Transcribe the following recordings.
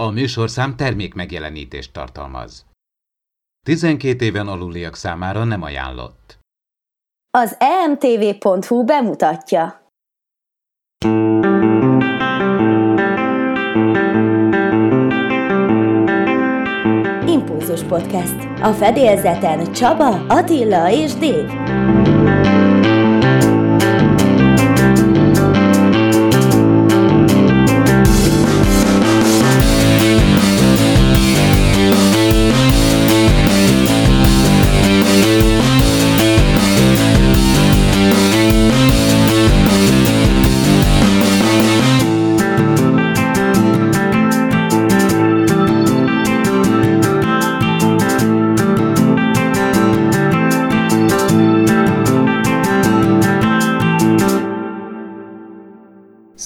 A műsorszám termék megjelenítést tartalmaz. 12 éven aluliak számára nem ajánlott. Az emtv.hu bemutatja. Impulzus Podcast. A fedélzeten Csaba, Attila és Dév.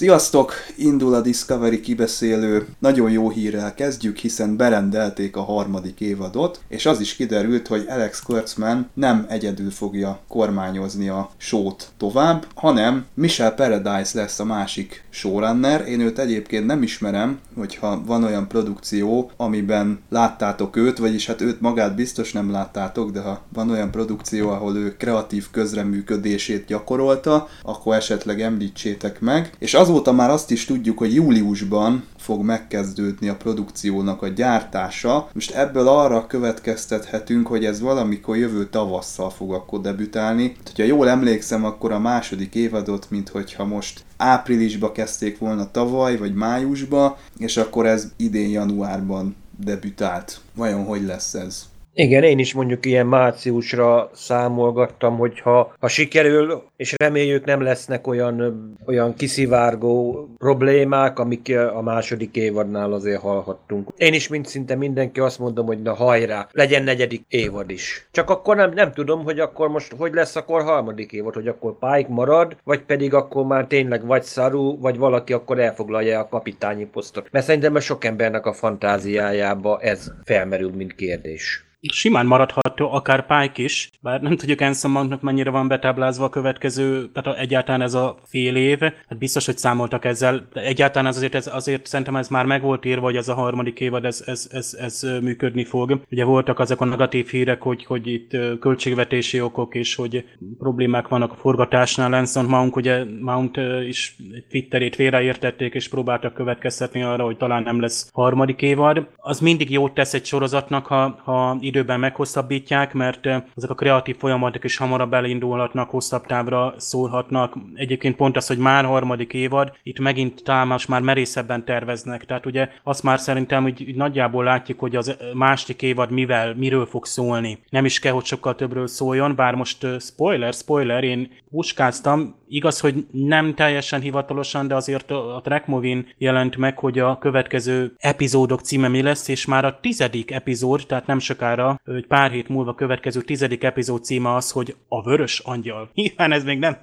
Sziasztok! Indul a Discovery kibeszélő. Nagyon jó hírrel kezdjük, hiszen berendelték a harmadik évadot, és az is kiderült, hogy Alex Kurtzman nem egyedül fogja kormányozni a sót tovább, hanem Michel Paradise lesz a másik showrunner. Én őt egyébként nem ismerem, hogyha van olyan produkció, amiben láttátok őt, vagyis hát őt magát biztos nem láttátok, de ha van olyan produkció, ahol ő kreatív közreműködését gyakorolta, akkor esetleg említsétek meg. És azóta már azt is tudjuk, hogy júliusban fog megkezdődni a produkciónak a gyártása. Most ebből arra következtethetünk, hogy ez valamikor jövő tavasszal fog akkor debütálni. Tehát, hogyha jól emlékszem, akkor a második évadot, mint hogyha most áprilisba kezdték volna tavaly, vagy májusba, és akkor ez idén januárban debütált. Vajon hogy lesz ez? Igen, én is mondjuk ilyen márciusra számolgattam, hogy ha, ha sikerül, és reméljük nem lesznek olyan, olyan kiszivárgó problémák, amik a második évadnál azért hallhattunk. Én is, mint szinte mindenki azt mondom, hogy na hajrá, legyen negyedik évad is. Csak akkor nem, nem tudom, hogy akkor most hogy lesz akkor harmadik évad, hogy akkor Pike marad, vagy pedig akkor már tényleg vagy Saru, vagy valaki akkor elfoglalja a kapitányi posztot. Mert szerintem a sok embernek a fantáziájába ez felmerül, mint kérdés simán maradhat akár Pike is, bár nem tudjuk Anson Mountnak mennyire van betáblázva a következő, tehát egyáltalán ez a fél év, hát biztos, hogy számoltak ezzel, de egyáltalán ez azért, ez, azért szerintem ez már meg volt írva, hogy ez a harmadik évad, ez, ez, ez, ez működni fog. Ugye voltak azok a negatív hírek, hogy, hogy itt költségvetési okok, és hogy problémák vannak a forgatásnál, Anson Mount, ugye Mount is Twitterét félreértették, és próbáltak következtetni arra, hogy talán nem lesz harmadik évad. Az mindig jót tesz egy sorozatnak, ha, ha időben meghosszabbítják, mert ezek a kreatív folyamatok is hamarabb elindulhatnak, hosszabb távra szólhatnak. Egyébként pont az, hogy már harmadik évad, itt megint támás már merészebben terveznek. Tehát ugye azt már szerintem hogy nagyjából látjuk, hogy az másik évad mivel, miről fog szólni. Nem is kell, hogy sokkal többről szóljon, bár most spoiler, spoiler, én puskáztam, igaz, hogy nem teljesen hivatalosan, de azért a Trackmovin jelent meg, hogy a következő epizódok címe mi lesz, és már a tizedik epizód, tehát nem sokára, egy pár hét múlva következő tizedik epizód címe az, hogy a Vörös Angyal. Nyilván ez még nem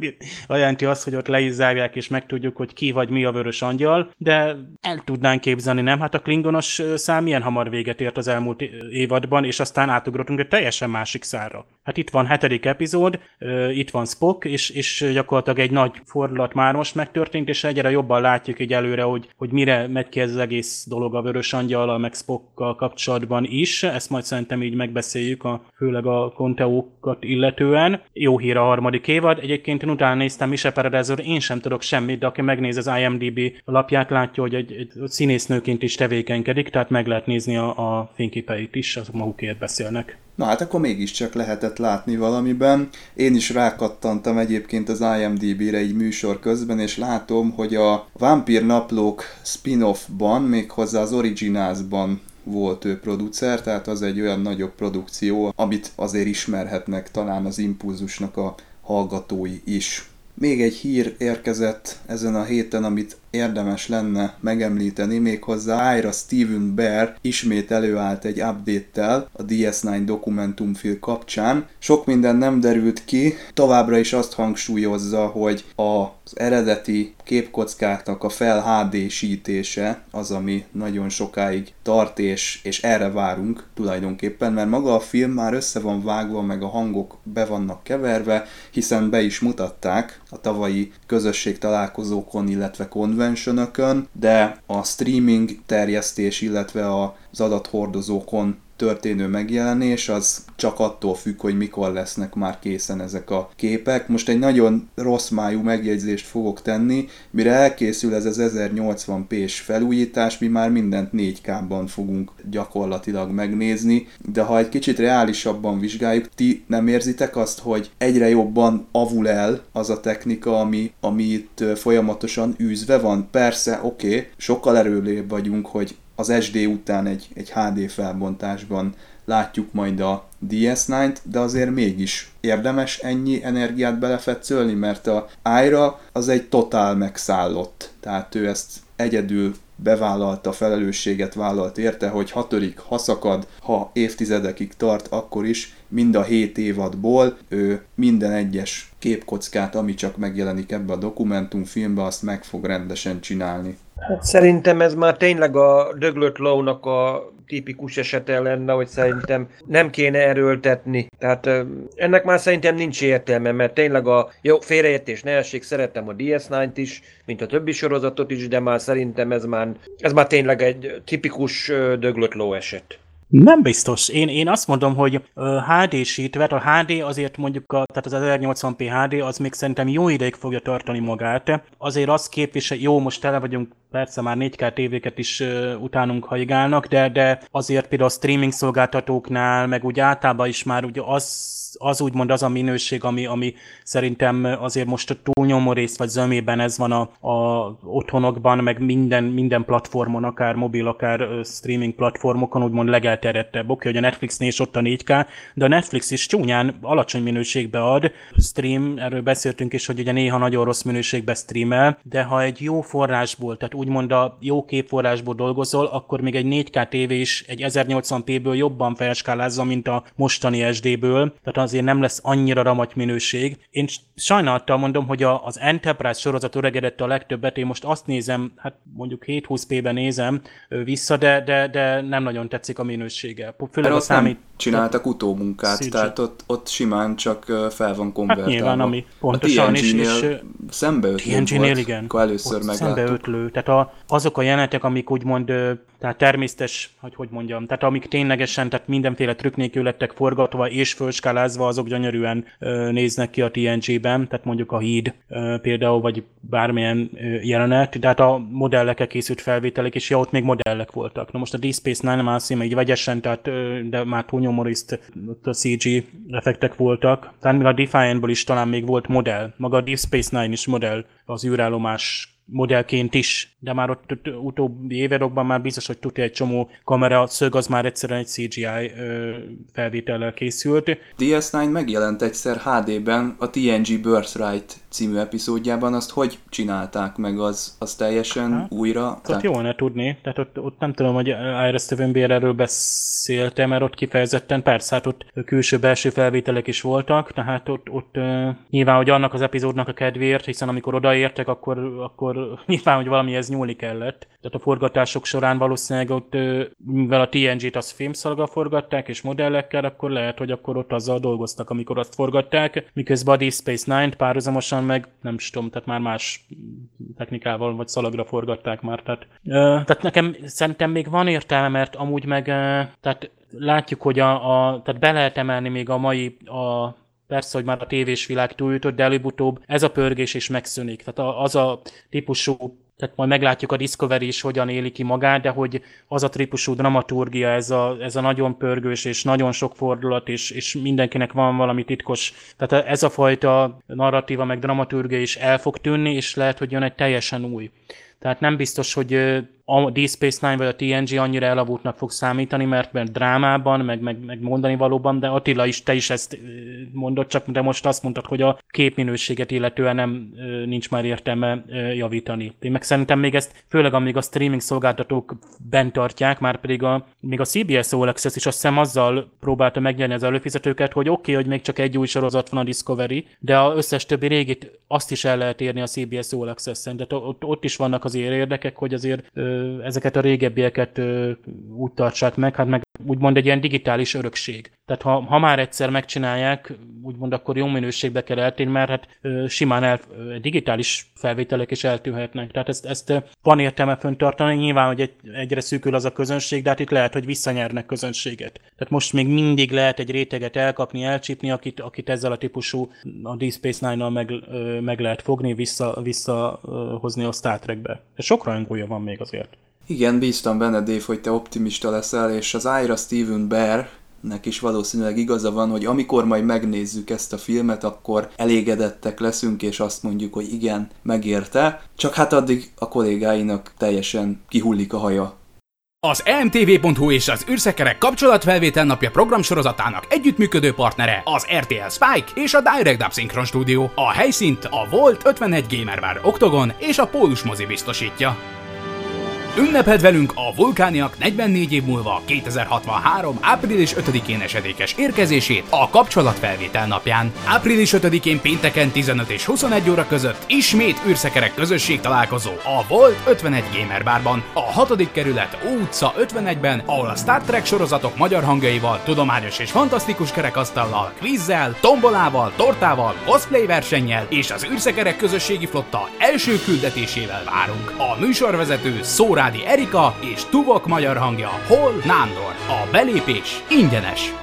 jelenti azt, hogy ott le is zárják, és megtudjuk, hogy ki vagy mi a Vörös Angyal, de el tudnánk képzelni, nem? Hát a Klingonos szám milyen hamar véget ért az elmúlt évadban, és aztán átugrottunk egy teljesen másik szárra. Hát itt van hetedik epizód, itt van Spock, és, és gyakorlatilag egy nagy fordulat már most megtörtént, és egyre jobban látjuk így előre, hogy, hogy mire megy ki ez az egész dolog a Vörös Angyal, meg Spockkal kapcsolatban is. Ezt majd szerintem így megbeszéljük, a, főleg a konteókat illetően. Jó hír a harmadik évad. Egyébként én utána néztem Mise én sem tudok semmit, de aki megnéz az IMDB lapját, látja, hogy egy, egy színésznőként is tevékenykedik, tehát meg lehet nézni a, a fényképeit is, azok magukért beszélnek. Na hát akkor mégiscsak lehetett látni valamiben. Én is rákattantam egyébként az IMDB-re egy műsor közben, és látom, hogy a Vampir Naplók spin-offban, méghozzá az Originalsban volt ő producer, tehát az egy olyan nagyobb produkció, amit azért ismerhetnek talán az impulzusnak a hallgatói is. Még egy hír érkezett ezen a héten, amit érdemes lenne megemlíteni, méghozzá Ira Steven Bear ismét előállt egy update-tel a DS9 dokumentumfilm kapcsán. Sok minden nem derült ki, továbbra is azt hangsúlyozza, hogy az eredeti képkockáknak a fel HD-sítése az, ami nagyon sokáig tart, és, és erre várunk tulajdonképpen, mert maga a film már össze van vágva, meg a hangok be vannak keverve, hiszen be is mutatták a tavalyi közösség találkozókon, illetve konvenciókon, conventionökön, de a streaming terjesztés, illetve az adathordozókon történő megjelenés, az csak attól függ, hogy mikor lesznek már készen ezek a képek. Most egy nagyon rossz májú megjegyzést fogok tenni, mire elkészül ez az 1080p-s felújítás, mi már mindent 4K-ban fogunk gyakorlatilag megnézni, de ha egy kicsit reálisabban vizsgáljuk, ti nem érzitek azt, hogy egyre jobban avul el az a technika, ami, ami itt folyamatosan űzve van? Persze, oké, okay, sokkal erőlébb vagyunk, hogy az SD után egy, egy HD felbontásban látjuk majd a DS9-t, de azért mégis érdemes ennyi energiát belefetszölni, mert a Aira az egy totál megszállott, tehát ő ezt egyedül bevállalta, felelősséget vállalt érte, hogy ha törik, ha szakad, ha évtizedekig tart, akkor is mind a hét évadból ő minden egyes képkockát, ami csak megjelenik ebbe a dokumentumfilmbe, azt meg fog rendesen csinálni. Hát szerintem ez már tényleg a döglött lónak a tipikus esete lenne, hogy szerintem nem kéne erőltetni. Tehát ennek már szerintem nincs értelme, mert tényleg a jó félreértés ne essék, szeretem a DS9-t is, mint a többi sorozatot is, de már szerintem ez már, ez már tényleg egy tipikus döglött ló eset. Nem biztos. Én, én azt mondom, hogy HD-sítve, a HD azért mondjuk, a, tehát az 1080p HD, az még szerintem jó ideig fogja tartani magát. Azért azt képvisel, jó, most tele vagyunk, persze már 4K tévéket is uh, utánunk hajgálnak, de, de azért például a streaming szolgáltatóknál, meg úgy általában is már ugye az az úgymond az a minőség, ami, ami szerintem azért most a túlnyomó rész vagy zömében ez van a, a otthonokban, meg minden, minden platformon, akár mobil, akár streaming platformokon, úgymond legelterjedtebb. Oké, hogy a Netflixnél is ott a 4K, de a Netflix is csúnyán alacsony minőségbe ad. Stream, erről beszéltünk is, hogy ugye néha nagyon rossz minőségbe streamel, de ha egy jó forrásból, tehát úgymond a jó képforrásból dolgozol, akkor még egy 4K TV is egy 1080p-ből jobban felskálázza, mint a mostani SD-ből. Tehát azért nem lesz annyira ramagy minőség. Én sajnálattal mondom, hogy a, az Enterprise sorozat öregedett a legtöbbet, én most azt nézem, hát mondjuk 720p-ben nézem vissza, de, de, de nem nagyon tetszik a minősége. Főleg a számít... csináltak utómunkát, CG. tehát ott, ott simán csak fel van konvertálva. Hát nyilván, ami pontosan is, és szembeötlő igen. akkor először megláttuk. Szembeötlő, tehát a, azok a jelenetek, amik úgymond tehát természetes, hogy hogy mondjam, tehát amik ténylegesen, tehát mindenféle trükk nélkül lettek forgatva és fölskálázva, azok gyönyörűen néznek ki a TNG-ben, tehát mondjuk a híd például, vagy bármilyen jelenet, tehát a modellekkel készült felvételek, és ja, ott még modellek voltak. Na most a Deep Space Nine már még vegyesen, tehát, de már túlnyomoriszt, ott a CG effektek voltak. Tehát még a Defiant-ból is talán még volt modell, maga a Deep Space Nine is modell az űrállomás modellként is, de már ott, ott utóbbi években már biztos, hogy tudja egy csomó kamera szög, az már egyszerűen egy CGI ö, felvétellel készült. DS9 megjelent egyszer HD-ben a TNG Birthright című epizódjában, azt hogy csinálták meg, az, az teljesen hát, újra? Tehát jó tudni, tehát ott, ott nem tudom, hogy Ira Steven Beer erről beszélte, mert ott kifejezetten, persze, hát ott külső-belső felvételek is voltak, tehát ott, ott nyilván, hogy annak az epizódnak a kedvéért, hiszen amikor odaértek, akkor, akkor nyilván, hogy valamihez nyúlni kellett. Tehát a forgatások során valószínűleg ott, mivel a TNG-t az filmszalaga forgatták, és modellekkel, akkor lehet, hogy akkor ott azzal dolgoztak, amikor azt forgatták, miközben a Deep Space Nine-t párhuzamosan meg nem is tudom, tehát már más technikával vagy szalagra forgatták már. Tehát, tehát nekem szerintem még van értelme, mert amúgy meg tehát látjuk, hogy a, a, tehát be lehet emelni még a mai a persze, hogy már a tévés világ túljutott, de előbb-utóbb ez a pörgés is megszűnik. Tehát az a típusú tehát majd meglátjuk a Discovery is hogyan éli ki magát, de hogy az a típusú dramaturgia, ez a, ez a nagyon pörgős és nagyon sok fordulat, és, és mindenkinek van valami titkos, tehát ez a fajta narratíva meg dramaturgia is el fog tűnni, és lehet, hogy jön egy teljesen új. Tehát nem biztos, hogy a Deep Space Nine vagy a TNG annyira elavultnak fog számítani, mert, mert drámában, meg, meg, meg mondani valóban, de Attila is, te is ezt mondod, csak de most azt mondtad, hogy a képminőséget illetően nem nincs már értelme javítani. Én meg szerintem még ezt, főleg amíg a streaming szolgáltatók bent tartják, már pedig a, még a CBS All Access is azt hiszem azzal próbálta megnyerni az előfizetőket, hogy oké, okay, hogy még csak egy új sorozat van a Discovery, de az összes többi régit azt is el lehet érni a CBS All Access-en. De ott, ott is vannak azért érdekek, hogy azért ezeket a régebbieket úgy tartsák meg, hát meg úgymond egy ilyen digitális örökség. Tehát ha, ha már egyszer megcsinálják, úgymond akkor jó minőségbe kell eltérni, mert hát ö, simán el, ö, digitális felvételek is eltűnhetnek. Tehát ezt, ezt van értelme föntartani. Nyilván, hogy egy, egyre szűkül az a közönség, de hát itt lehet, hogy visszanyernek közönséget. Tehát most még mindig lehet egy réteget elkapni, elcsípni, akit, akit ezzel a típusú a Deep Space Nine-nal meg, ö, meg lehet fogni, vissza, visszahozni a Star Trekbe. De sok rajongója van még azért. Igen, bíztam benne, Dave, hogy te optimista leszel, és az Ira Steven Bear nek is valószínűleg igaza van, hogy amikor majd megnézzük ezt a filmet, akkor elégedettek leszünk, és azt mondjuk, hogy igen, megérte, csak hát addig a kollégáinak teljesen kihullik a haja. Az emtv.hu és az űrszekerek kapcsolatfelvétel napja programsorozatának együttműködő partnere az RTL Spike és a Direct Dub Synchron Studio. A helyszínt a Volt 51 Gamer Bar Octagon és a Pólus mozi biztosítja. Ünnepeld velünk a vulkániak 44 év múlva 2063. április 5-én esedékes érkezését a kapcsolatfelvétel napján. Április 5-én pénteken 15 és 21 óra között ismét űrszekerek közösség találkozó a Volt 51 Gamer Barban, a 6. kerület utca 51-ben, ahol a Star Trek sorozatok magyar hangjaival, tudományos és fantasztikus kerekasztallal, kvízzel, tombolával, tortával, cosplay versennyel és az űrszekerek közösségi flotta első küldetésével várunk. A műsorvezető Szóra Családi Erika és Tuvok magyar hangja Hol Nándor. A belépés ingyenes.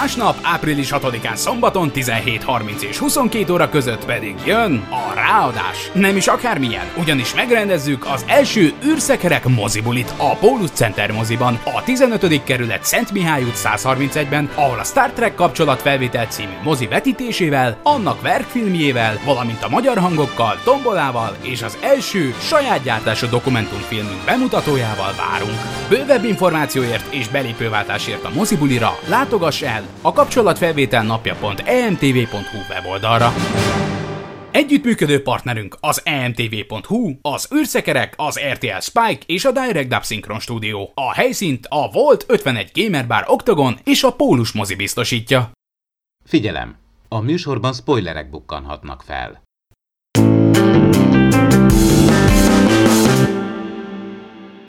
Másnap, április 6-án szombaton 17.30 és 22 óra között pedig jön a ráadás. Nem is akármilyen, ugyanis megrendezzük az első űrszekerek mozibulit a Pólus Center moziban, a 15. kerület Szent Mihály út 131-ben, ahol a Star Trek kapcsolatfelvétel című mozi vetítésével, annak verkfilmjével, valamint a magyar hangokkal, tombolával és az első saját gyártású dokumentumfilmünk bemutatójával várunk. Bővebb információért és belépőváltásért a mozibulira látogass el a kapcsolatfelvétel napja.emtv.hu weboldalra. Együttműködő partnerünk az emtv.hu, az űrszekerek, az RTL Spike és a Direct Dub Synchron Studio. A helyszínt a Volt 51 Gamer Bar Octagon és a Pólus mozi biztosítja. Figyelem! A műsorban spoilerek bukkanhatnak fel.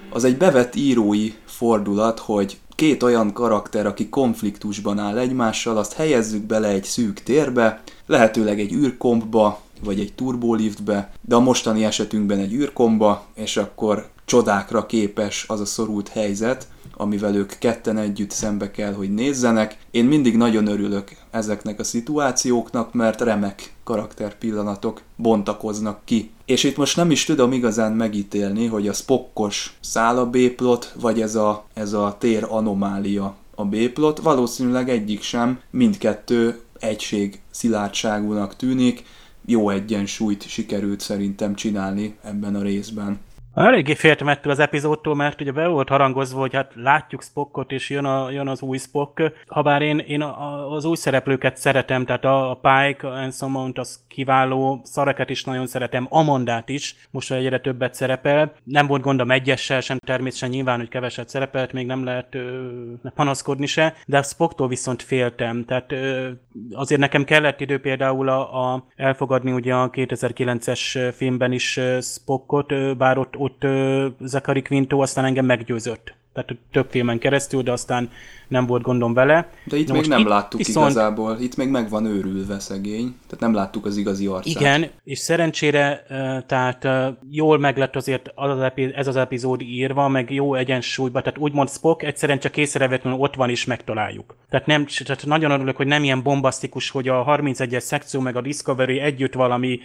Az egy bevett írói fordulat, hogy két olyan karakter, aki konfliktusban áll egymással, azt helyezzük bele egy szűk térbe, lehetőleg egy űrkombba, vagy egy turboliftbe, de a mostani esetünkben egy űrkomba, és akkor csodákra képes az a szorult helyzet, amivel ők ketten együtt szembe kell, hogy nézzenek. Én mindig nagyon örülök ezeknek a szituációknak, mert remek karakterpillanatok bontakoznak ki. És itt most nem is tudom igazán megítélni, hogy a spokkos száll a B-plot, vagy ez a, ez a tér anomália a B-plot. Valószínűleg egyik sem, mindkettő egység szilárdságúnak tűnik, jó egyensúlyt sikerült szerintem csinálni ebben a részben. Eléggé féltem ettől az epizódtól, mert ugye be volt harangozva, hogy hát látjuk Spockot, és jön, a, jön az új Spock. Habár én, én a, az új szereplőket szeretem, tehát a, a Pike, a Anson Mount az kiváló, Szareket is nagyon szeretem, Amondát is, most egyre többet szerepel. Nem volt gondom egyessel sem, természetesen nyilván, hogy keveset szerepelt, még nem lehet ö, panaszkodni se, de Spocktól viszont féltem, tehát ö, azért nekem kellett idő például a, a elfogadni ugye a 2009-es filmben is Spockot, bár ott ott Zachary Quinto aztán engem meggyőzött. Tehát több filmen keresztül, de aztán nem volt gondom vele. De itt Na még nem itt láttuk viszont... igazából, itt még meg van őrülve szegény, tehát nem láttuk az igazi arcát. Igen, és szerencsére tehát jól meg lett azért az az epi, ez az epizód írva, meg jó egyensúlyban, tehát úgymond Spock egyszerűen csak észrevetlenül ott van és megtaláljuk. Tehát, nem, tehát nagyon örülök, hogy nem ilyen bombasztikus, hogy a 31-es szekció meg a Discovery együtt valami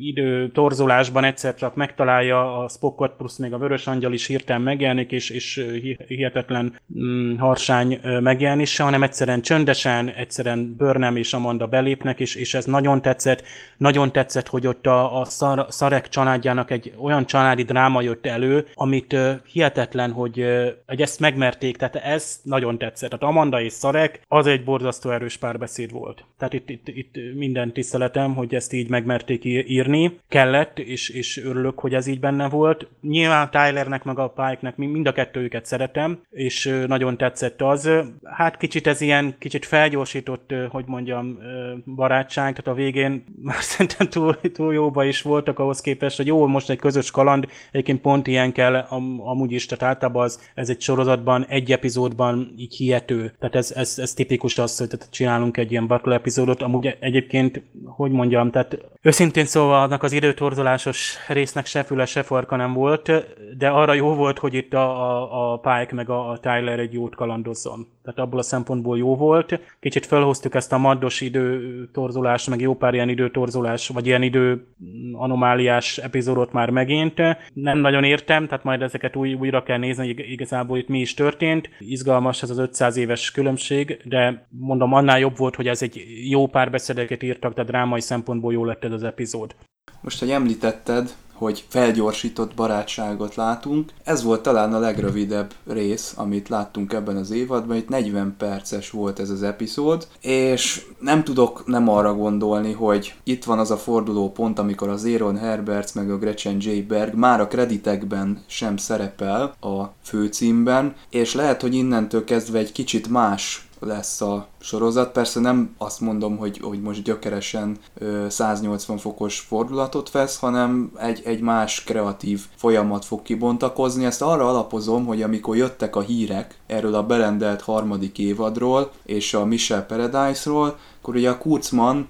idő torzulásban egyszer csak megtalálja a Spockot, plusz még a Vörös Angyal is hirtelen megjelenik, és, és hihetetlen mm, harsány megjelenése, hanem egyszerűen csöndesen, egyszerűen Börnem és Amanda belépnek, és, és ez nagyon tetszett. Nagyon tetszett, hogy ott a, a Szar, Szarek családjának egy olyan családi dráma jött elő, amit uh, hihetetlen, hogy, uh, hogy ezt megmerték, tehát ez nagyon tetszett. Tehát Amanda és szarek, az egy borzasztó erős párbeszéd volt. Tehát itt, itt, itt minden tiszteletem, hogy ezt így megmerték írni, kellett, és, és örülök, hogy ez így benne volt. Nyilván Tylernek meg a Pike-nek mind a kettőjüket szeretem, és nagyon tetszett az. Hát kicsit ez ilyen, kicsit felgyorsított, hogy mondjam, barátság, tehát a végén már szerintem túl, túl jóba is voltak ahhoz képest, hogy jó, most egy közös kaland, egyébként pont ilyen kell am, amúgy is, tehát általában az, ez egy sorozatban, egy epizódban így hihető. Tehát ez, ez, ez tipikus az, hogy tehát csinálunk egy ilyen Buckle epizódot, amúgy egyébként, hogy mondjam, tehát őszintén szóval annak az időtorzolásos résznek se füle, se farka nem volt, de arra jó volt, hogy itt a, a, a Pike meg a, a Tyler egy jót kalandozzon. Tehát abból a szempontból jó volt. Kicsit felhoztuk ezt a maddos időtorzulást, meg jó pár ilyen időtorzulás, vagy ilyen idő anomáliás epizódot már megint. Nem nagyon értem, tehát majd ezeket új, újra kell nézni, igazából itt mi is történt. Izgalmas ez az 500 éves különbség, de mondom, annál jobb volt, hogy ez egy jó pár beszédeket írtak, tehát drámai szempontból jó lett ez az epizód. Most, hogy említetted, hogy felgyorsított barátságot látunk. Ez volt talán a legrövidebb rész, amit láttunk ebben az évadban, itt 40 perces volt ez az epizód, és nem tudok nem arra gondolni, hogy itt van az a forduló pont, amikor az Aaron Herberts meg a Gretchen J. Berg már a kreditekben sem szerepel a főcímben, és lehet, hogy innentől kezdve egy kicsit más lesz a sorozat. Persze nem azt mondom, hogy, hogy most gyökeresen 180 fokos fordulatot vesz, hanem egy, egy más kreatív folyamat fog kibontakozni. Ezt arra alapozom, hogy amikor jöttek a hírek erről a berendelt harmadik évadról és a Michelle Paradise-ról, akkor ugye a Kurzman,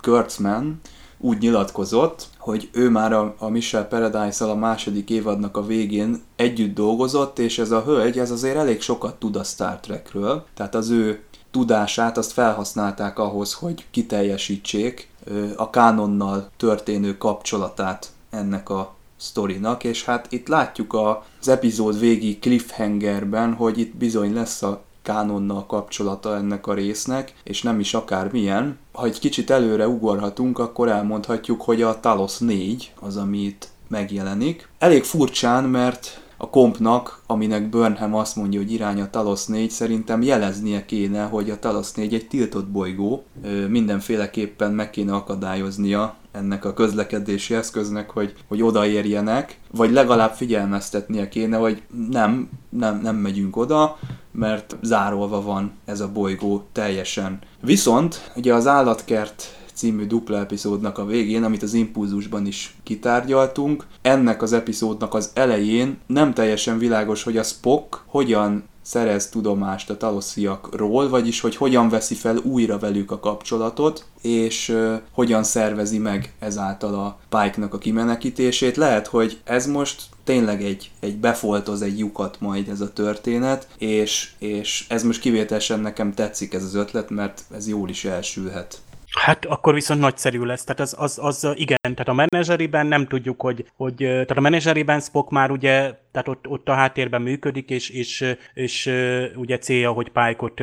Kurtzman úgy nyilatkozott, hogy ő már a, a Michelle Paradise-szal a második évadnak a végén együtt dolgozott, és ez a hölgy, ez azért elég sokat tud a Star Trekről, tehát az ő tudását azt felhasználták ahhoz, hogy kiteljesítsék a kánonnal történő kapcsolatát ennek a sztorinak, és hát itt látjuk az epizód végi cliffhangerben, hogy itt bizony lesz a kánonnal kapcsolata ennek a résznek, és nem is akármilyen. Ha egy kicsit előre ugorhatunk, akkor elmondhatjuk, hogy a Talos 4 az, ami itt megjelenik. Elég furcsán, mert a kompnak, aminek Burnham azt mondja, hogy irány a Talos 4, szerintem jeleznie kéne, hogy a Talos 4 egy tiltott bolygó, mindenféleképpen meg kéne akadályoznia ennek a közlekedési eszköznek, hogy, hogy odaérjenek, vagy legalább figyelmeztetnie kéne, hogy nem, nem, nem megyünk oda, mert zárolva van ez a bolygó teljesen. Viszont ugye az állatkert című dupla epizódnak a végén, amit az impulzusban is kitárgyaltunk. Ennek az epizódnak az elején nem teljesen világos, hogy a Spock hogyan szerez tudomást a talosziakról, vagyis hogy hogyan veszi fel újra velük a kapcsolatot, és uh, hogyan szervezi meg ezáltal a Pike-nak a kimenekítését. Lehet, hogy ez most tényleg egy, egy befoltoz egy lyukat majd ez a történet, és, és ez most kivételesen nekem tetszik ez az ötlet, mert ez jól is elsülhet. Hát akkor viszont nagyszerű lesz. Tehát az, az, az igen, tehát a menedzseriben nem tudjuk, hogy, hogy tehát a menedzseriben Spock már ugye tehát ott, ott a háttérben működik, és, és, és ugye célja, hogy Pike-ot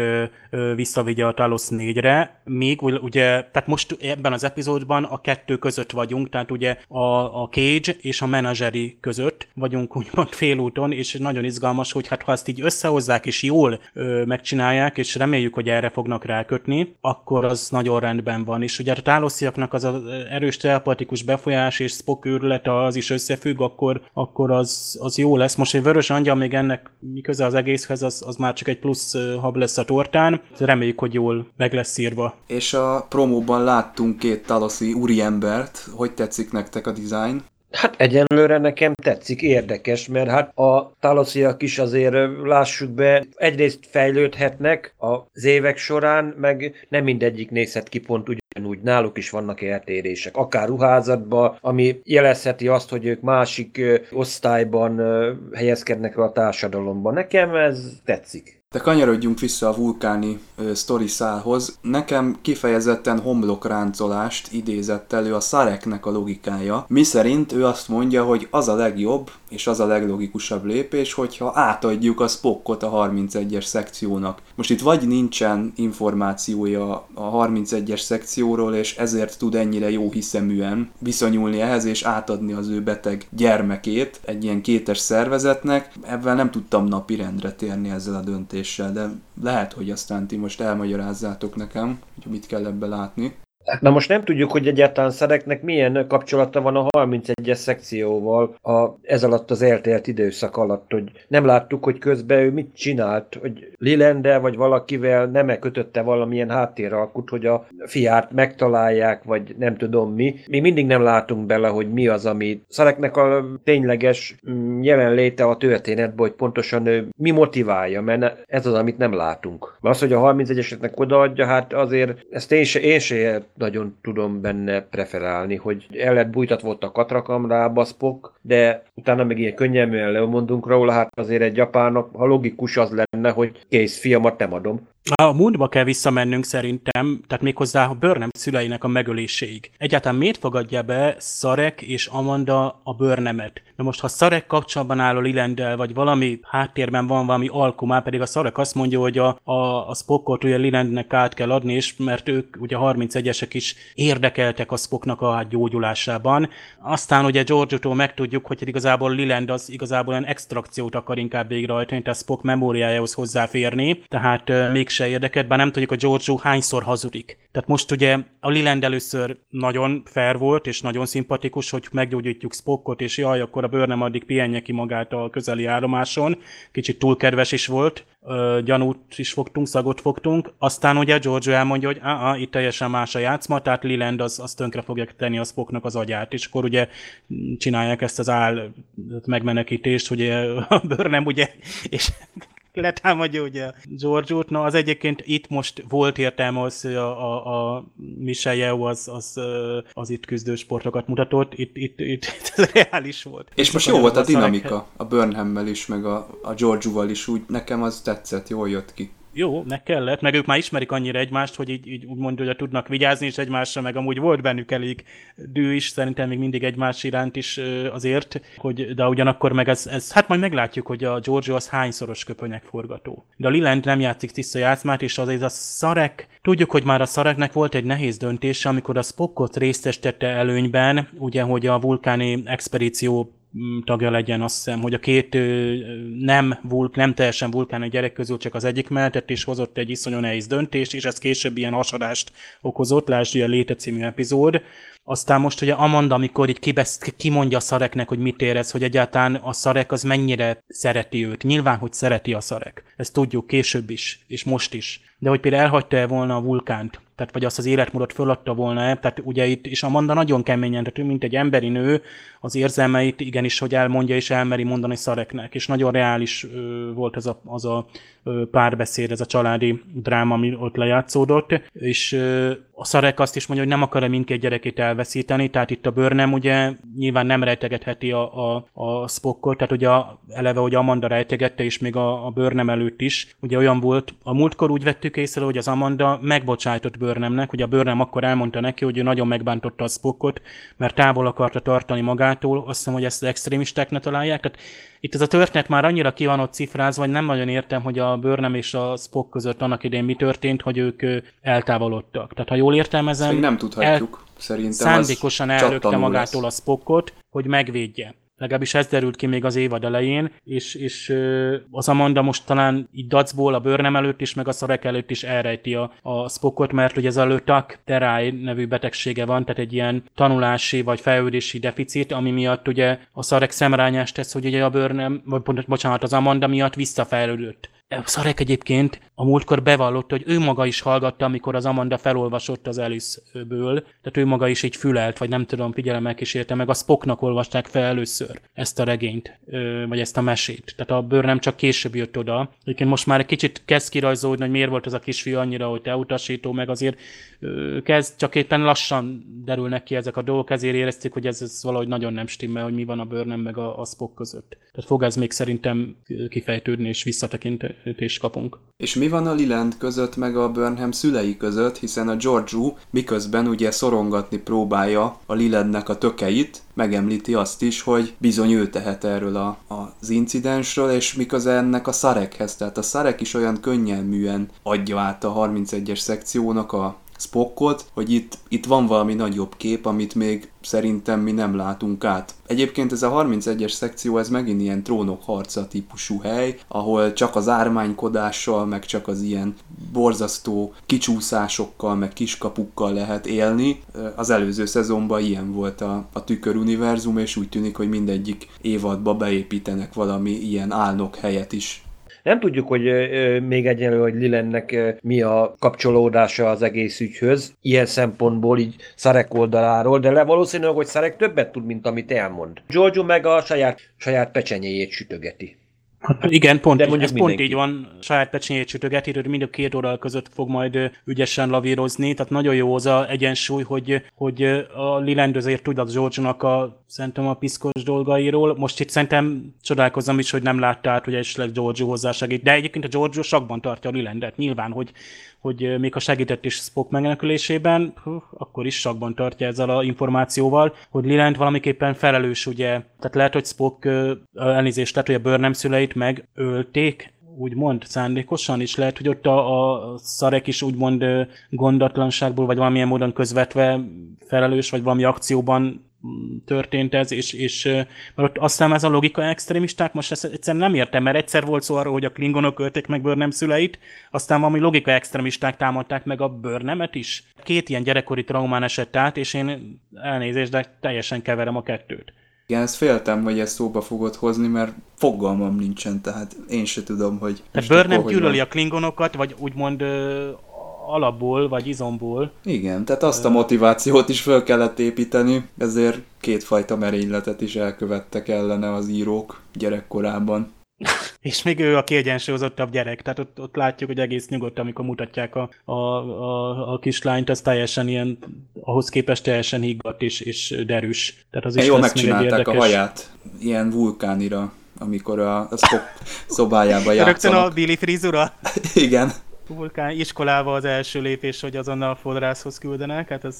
visszavigye a Talos 4-re, még ugye, tehát most ebben az epizódban a kettő között vagyunk, tehát ugye a, a Cage és a menedzseri között vagyunk úgymond félúton, és nagyon izgalmas, hogy hát ha ezt így összehozzák és jól ö, megcsinálják, és reméljük, hogy erre fognak rákötni, akkor az nagyon rendben van. És ugye a tálosziaknak az, az erős telepatikus befolyás és Spock az is összefügg, akkor, akkor az, az jó lesz. Most egy vörös angyal még ennek mi köze az egészhez, az, az már csak egy plusz hab lesz a tortán. Reméljük, hogy jól meg lesz írva. És a promóban láttunk két taloszi úriembert. Hogy tetszik nektek a design? Hát egyenlőre nekem tetszik, érdekes, mert hát a talosziak is azért lássuk be, egyrészt fejlődhetnek az évek során, meg nem mindegyik nézhet ki pont ugyanúgy, náluk is vannak eltérések, akár ruházatban, ami jelezheti azt, hogy ők másik osztályban helyezkednek a társadalomban. Nekem ez tetszik. De kanyarodjunk vissza a vulkáni ö, szálhoz. Nekem kifejezetten homlokráncolást idézett elő a Szareknek a logikája, mi szerint ő azt mondja, hogy az a legjobb és az a leglogikusabb lépés, hogyha átadjuk a Spockot a 31-es szekciónak. Most itt vagy nincsen információja a 31-es szekcióról, és ezért tud ennyire jó hiszeműen viszonyulni ehhez, és átadni az ő beteg gyermekét egy ilyen kétes szervezetnek. Ebben nem tudtam napirendre térni ezzel a döntéssel jelentéssel, de lehet, hogy aztán ti most elmagyarázzátok nekem, hogy mit kell ebbe látni. Hát na most nem tudjuk, hogy egyáltalán Szereknek milyen kapcsolata van a 31-es szekcióval a, ez alatt az eltelt időszak alatt, hogy nem láttuk, hogy közben ő mit csinált, hogy Lilende vagy valakivel nem-e kötötte valamilyen háttéralkut, hogy a fiát megtalálják, vagy nem tudom mi. Mi mindig nem látunk bele, hogy mi az, ami Szereknek a tényleges mm, jelenléte a történetben, hogy pontosan ő mi motiválja, mert ez az, amit nem látunk. Az, hogy a 31-esetnek odaadja, hát azért ezt én se, én se nagyon tudom benne preferálni, hogy el lett bújtatva ott a katrakamrába Spock, de utána meg ilyen könnyelműen lemondunk róla, hát azért egy japánok, ha logikus az lenne, hogy kész, fiamat nem adom. A múltba kell visszamennünk szerintem, tehát méghozzá a Burnham szüleinek a megöléséig. Egyáltalán miért fogadja be Szarek és Amanda a Burnhamet? Na most, ha Szarek kapcsolatban áll a Lilendel, vagy valami háttérben van valami alkumá, pedig a Szarek azt mondja, hogy a, a, a Spockot ugye Lilendnek át kell adni, és mert ők ugye 31-esek is érdekeltek a Spocknak a gyógyulásában. Aztán ugye George-tól megtudjuk, hogy igazából Liland az igazából olyan extrakciót akar inkább végrehajtani, tehát Spock memóriájához hozzáférni, tehát még se érdekelt, bár nem tudjuk, a Giorgio hányszor hazudik. Tehát most ugye a Liland először nagyon fair volt, és nagyon szimpatikus, hogy meggyógyítjuk Spockot, és jaj, akkor a Burnham addig pihenje ki magát a közeli állomáson. Kicsit túl kedves is volt, ö, gyanút is fogtunk, szagot fogtunk. Aztán ugye Giorgio elmondja, hogy á, itt teljesen más a játszma, tehát Liland az, az tönkre fogja tenni a Spocknak az agyát, és akkor ugye csinálják ezt az áll megmenekítést, hogy a Burnham ugye, és letámadja ugye George-ot. Na, az egyébként itt most volt értelme az, hogy a, a, a Michelle az, az, az, itt küzdő sportokat mutatott, itt, itt, itt ez reális volt. És most jó volt a dinamika a Burnhammel is, meg a, a George-val is, úgy nekem az tetszett, jól jött ki jó, meg kellett, meg ők már ismerik annyira egymást, hogy így, így úgymond, hogy tudnak vigyázni is egymásra, meg amúgy volt bennük elég dű is, szerintem még mindig egymás iránt is azért, hogy, de ugyanakkor meg ez, ez, hát majd meglátjuk, hogy a Giorgio az hányszoros köpönyek forgató. De a Liland nem játszik tiszta játszmát, és azért a Szarek, tudjuk, hogy már a Szareknek volt egy nehéz döntése, amikor a Spockot résztestette előnyben, ugye, hogy a vulkáni expedíció tagja legyen, azt hiszem, hogy a két nem, vulk, nem teljesen vulkáni gyerek közül csak az egyik mellett, és hozott egy iszonyú nehéz döntést, és ez később ilyen hasadást okozott, lásd a Léte című epizód. Aztán most ugye Amanda, amikor így kibesz, kimondja a Szareknek, hogy mit érez, hogy egyáltalán a Szarek az mennyire szereti őt. Nyilván, hogy szereti a Szarek. Ezt tudjuk később is, és most is. De hogy például elhagyta-e volna a vulkánt, tehát vagy azt az életmódot föladta volna -e, tehát ugye itt, és Amanda nagyon keményen, tehát ő, mint egy emberi nő, az érzelmeit igenis, hogy elmondja és elmeri mondani Szareknek, és nagyon reális ö, volt ez a, az a párbeszéd, ez a családi dráma, ami ott lejátszódott, és a Szarek azt is mondja, hogy nem akar-e mindkét gyerekét elveszíteni, tehát itt a nem ugye nyilván nem rejtegetheti a, a, a Spockot, tehát ugye eleve, hogy Amanda rejtegette, és még a, a nem előtt is, ugye olyan volt, a múltkor úgy vettük észre, hogy az Amanda megbocsájtott Burnhamnek, hogy a Burnham akkor elmondta neki, hogy ő nagyon megbántotta a Spockot, mert távol akarta tartani magától, azt hiszem, hogy ezt az extrémisták ne találják, tehát itt ez a történet már annyira ki van ott cifrázva, hogy nem nagyon értem, hogy a Burnham és a Spock között annak idén mi történt, hogy ők eltávolodtak. Tehát ha jól értelmezem... Szerintem nem tudhatjuk. El, Szerintem szándékosan ellökte magától lesz. a Spockot, hogy megvédje. Legalábbis ez derült ki még az évad elején, és, és az Amanda most talán így dacból a bőrnem előtt is, meg a szarek előtt is elrejti a, a Spockot, mert ugye ez a Lötak teráj nevű betegsége van, tehát egy ilyen tanulási vagy fejlődési deficit, ami miatt ugye a szarek szemrányást tesz, hogy ugye a bőrnem, vagy bocsánat, az Amanda miatt visszafejlődött. Szarek egyébként a múltkor bevallotta, hogy ő maga is hallgatta, amikor az Amanda felolvasott az Alice-ből, tehát ő maga is így fülelt, vagy nem tudom, figyelemmel kísérte meg, a Spocknak olvasták fel először ezt a regényt, vagy ezt a mesét. Tehát a bőr nem csak később jött oda. Egyébként most már egy kicsit kezd kirajzolódni, hogy miért volt ez a kisfiú annyira, hogy te utasító, meg azért kezd, csak éppen lassan derülnek ki ezek a dolgok, ezért éreztük, hogy ez, ez valahogy nagyon nem stimmel, hogy mi van a bőrnem meg a, a Spock között. Tehát fog ez még szerintem kifejtődni, és visszatekintést kapunk. És mi van a Liland között, meg a Burnham szülei között, hiszen a Georgiou miközben ugye szorongatni próbálja a Lilandnek a tökeit, megemlíti azt is, hogy bizony ő tehet erről a, az incidensről, és miközben ennek a Szarekhez, tehát a Szarek is olyan könnyelműen adja át a 31-es szekciónak a Spockot, hogy itt, itt van valami nagyobb kép, amit még szerintem mi nem látunk át. Egyébként ez a 31-es szekció, ez megint ilyen trónok harca típusú hely, ahol csak az ármánykodással, meg csak az ilyen borzasztó kicsúszásokkal, meg kiskapukkal lehet élni. Az előző szezonban ilyen volt a, a tükör univerzum, és úgy tűnik, hogy mindegyik évadba beépítenek valami ilyen álnok helyet is. Nem tudjuk, hogy még egyenlő, hogy Lilennek mi a kapcsolódása az egész ügyhöz, ilyen szempontból így Szarek oldaláról, de le valószínűleg, hogy Szarek többet tud, mint amit elmond. Giorgio meg a saját, saját pecsenyéjét sütögeti. Hát igen, pont, De ez pont így van, saját pecsenyét sütögeti, hogy mind a két oldal között fog majd ügyesen lavírozni, tehát nagyon jó az a egyensúly, hogy, hogy a Liland azért tud a George-nak a szerintem a piszkos dolgairól. Most itt szerintem csodálkozom is, hogy nem látta át, hogy esetleg George hozzásegít. De egyébként a George sakban tartja a Lilandet. Nyilván, hogy, hogy még ha segített is Spock megmenekülésében, akkor is sakban tartja ezzel a információval, hogy Liland valamiképpen felelős, ugye. Tehát lehet, hogy Spock elnézést, tehát, hogy a Burnham szüleit megölték, úgymond szándékosan, és lehet, hogy ott a, a szarek is úgymond gondatlanságból, vagy valamilyen módon közvetve felelős, vagy valami akcióban történt ez, és, és mert ott aztán ez a logika extremisták, most ezt egyszerűen nem értem, mert egyszer volt szó arról, hogy a klingonok ölték meg Börnem szüleit, aztán valami logika extremisták támadták meg a Börnemet is. Két ilyen gyerekkori traumán esett át, és én elnézést, de teljesen keverem a kettőt. Igen, ezt féltem, hogy ezt szóba fogod hozni, mert fogalmam nincsen, tehát én se tudom, hogy... Tehát Burnham gyűlöli a klingonokat, vagy úgymond alapból, vagy izomból. Igen, tehát azt a motivációt is fel kellett építeni, ezért kétfajta merényletet is elkövettek ellene az írók gyerekkorában. És még ő a kiegyensúlyozottabb gyerek, tehát ott, ott látjuk, hogy egész nyugodt, amikor mutatják a, a, a, a kislányt, az teljesen ilyen, ahhoz képest teljesen higgadt és, és derűs. Tehát az is jól megcsinálták a haját, ilyen vulkánira, amikor a, a szobájába játszanak. Rögtön a Billy frizura? Igen vulkán iskolába az első lépés, hogy azonnal fodrászhoz küldenek, hát ez...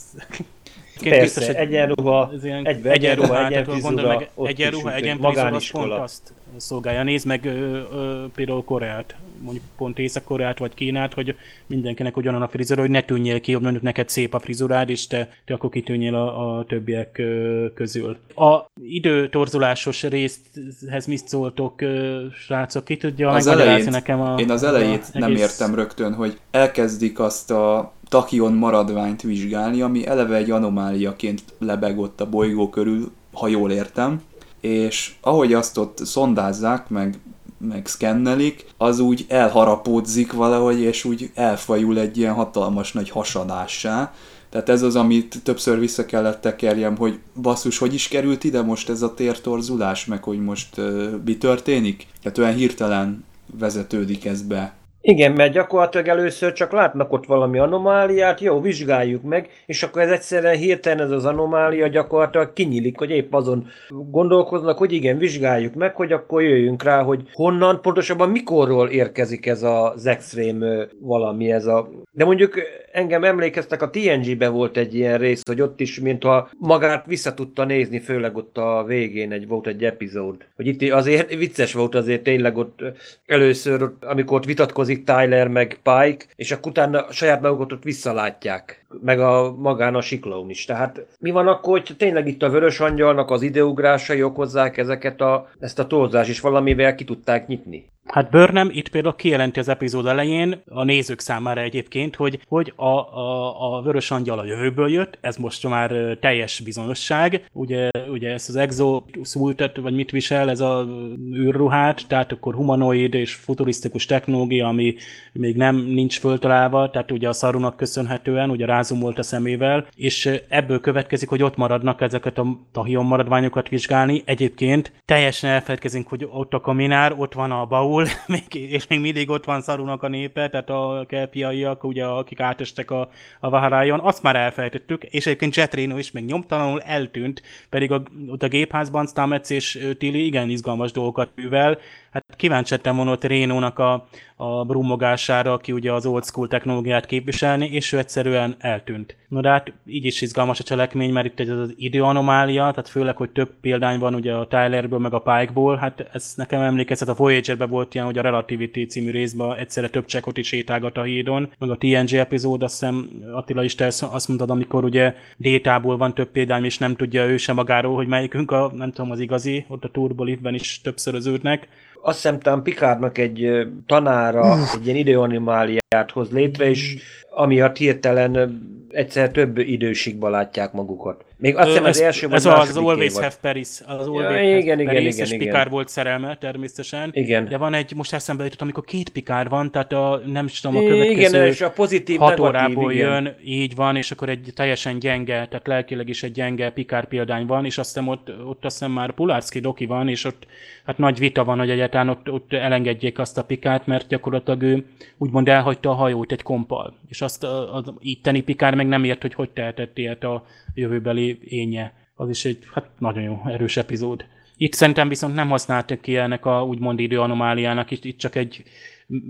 Persze, biztos, egy, egyenruha, egybe, egyenruha, egyenruha, egyenruha, meg, egyenruha, egyenruha, az pont azt szolgálja. Nézd meg ö, ö, például Koreát, mondjuk pont Észak-Koreát vagy Kínát, hogy mindenkinek ugyanon a frizura, hogy ne tűnjél ki, hogy mondjuk neked szép a frizurád, és te, te akkor kitűnjél a, a többiek ö, közül. A időtorzulásos részhez mit szóltok, ö, srácok? Ki tudja az elejét, nekem a Én az elejét a nem egész... értem rögtön, hogy elkezdik azt a takion maradványt vizsgálni, ami eleve egy anomáliaként lebegott a bolygó körül, ha jól értem, és ahogy azt ott szondázzák, meg, meg szkennelik, az úgy elharapódzik valahogy, és úgy elfajul egy ilyen hatalmas nagy hasadássá. Tehát ez az, amit többször vissza kellett tekerjem, hogy basszus, hogy is került ide most ez a tértorzulás, meg hogy most uh, mi történik? Tehát olyan hirtelen vezetődik ez be. Igen, mert gyakorlatilag először csak látnak ott valami anomáliát, jó, vizsgáljuk meg, és akkor ez egyszerűen hirtelen ez az anomália gyakorlatilag kinyílik, hogy épp azon gondolkoznak, hogy igen, vizsgáljuk meg, hogy akkor jöjjünk rá, hogy honnan, pontosabban mikorról érkezik ez az extrém valami, ez a... De mondjuk engem emlékeztek, a TNG-be volt egy ilyen rész, hogy ott is, mintha magát vissza tudta nézni, főleg ott a végén egy, volt egy epizód. Hogy itt azért vicces volt azért tényleg ott először, amikor ott vitatkozik Tyler meg Pike, és akkor utána saját magukat ott visszalátják, meg a magán a siklón is. Tehát mi van akkor, hogy tényleg itt a vörös angyalnak az ideugrásai okozzák ezeket a, ezt a torzás, és valamivel ki tudták nyitni? Hát Burnham itt például kijelenti az epizód elején, a nézők számára egyébként, hogy, hogy a, a, a vörös angyal a jövőből jött, ez most már teljes bizonyosság. Ugye, ugye ezt az exo szultet, vagy mit visel, ez a űrruhát, tehát akkor humanoid és futurisztikus technológia, ami még nem nincs föltalálva, tehát ugye a szarunak köszönhetően, ugye rázum volt a szemével, és ebből következik, hogy ott maradnak ezeket a tahion maradványokat vizsgálni. Egyébként teljesen elfelejtkezünk, hogy ott a kaminár, ott van a baul, még, és még mindig ott van szarunak a népe, tehát a kelpiaiak, ugye, akik átestek a, a Vaharájon, azt már elfelejtettük, és egyébként Jet Reno is még nyomtalanul eltűnt, pedig a, ott a gépházban Stamets és Tilly igen izgalmas dolgokat művel, Hát kíváncsi lettem volna ott Rénónak a, a brumogására, aki ugye az old school technológiát képviselni, és ő egyszerűen eltűnt. No de hát így is izgalmas a cselekmény, mert itt egy az időanomália, tehát főleg, hogy több példány van ugye a Tylerből, meg a Pikeból, hát ez nekem emlékeztet, a Voyager-ben volt ilyen, hogy a Relativity című részben egyszerre több csekot is sétálgat a hídon, meg a TNG epizód, azt hiszem Attila is te azt mondtad, amikor ugye détából van több példány, és nem tudja ő sem magáról, hogy melyikünk a, nem tudom, az igazi, ott a Turbolifben is többszöröződnek. Azt hiszem, talán Picardnak egy tanára egy ilyen időanimáliát hoz létre, és amiatt hirtelen egyszer több időségben látják magukat. Még azt hiszem az első Ez az, az Always Have Paris. Az Always ja, have igen, Paris, igen, és igen, Pikár volt szerelme természetesen. Igen. De van egy, most eszembe jutott, amikor két Pikár van, tehát a, nem is tudom, a következő igen, és a pozitív, hat negatív, órából igen. jön, így van, és akkor egy teljesen gyenge, tehát lelkileg is egy gyenge Pikár példány van, és azt hiszem ott, ott azt hiszem már Pulárszki doki van, és ott hát nagy vita van, hogy egyáltalán ott, ott elengedjék azt a Pikát, mert gyakorlatilag ő úgymond elhagyta a hajót egy kompal. És azt az itteni Pikár meg nem ért, hogy hogy tehetett ilyet a jövőbeli énje. Az is egy hát nagyon jó, erős epizód. Itt szerintem viszont nem használtak ki ennek a úgymond időanomáliának, itt, itt csak egy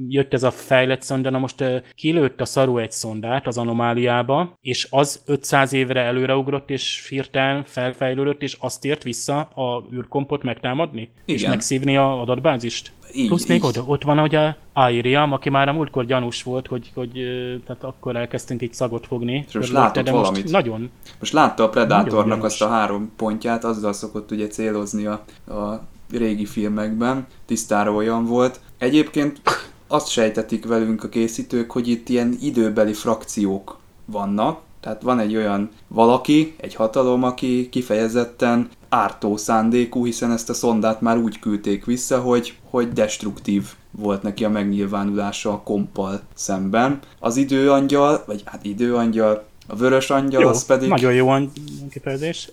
jött ez a fejlett szonda, na most kilőtt a szarú egy szondát az anomáliába, és az 500 évre előreugrott, és hirtelen felfejlődött, és azt ért vissza a űrkompot megtámadni, Igen. és megszívni a adatbázist. Így, Plusz még így. oda, ott van hogy a Airiam, aki már a múltkor gyanús volt, hogy, hogy tehát akkor elkezdtünk egy szagot fogni. És most látott de most valamit. Nagyon. Most látta a Predatornak azt a három pontját, azzal szokott ugye célozni a, a régi filmekben, tisztára olyan volt. Egyébként azt sejtetik velünk a készítők, hogy itt ilyen időbeli frakciók vannak, tehát van egy olyan valaki, egy hatalom, aki kifejezetten ártó szándékú, hiszen ezt a szondát már úgy küldték vissza, hogy, hogy destruktív volt neki a megnyilvánulása a kompal szemben. Az időangyal, vagy hát időangyal, a vörös angyal Jó, az pedig nagyon jó an- kifejezés.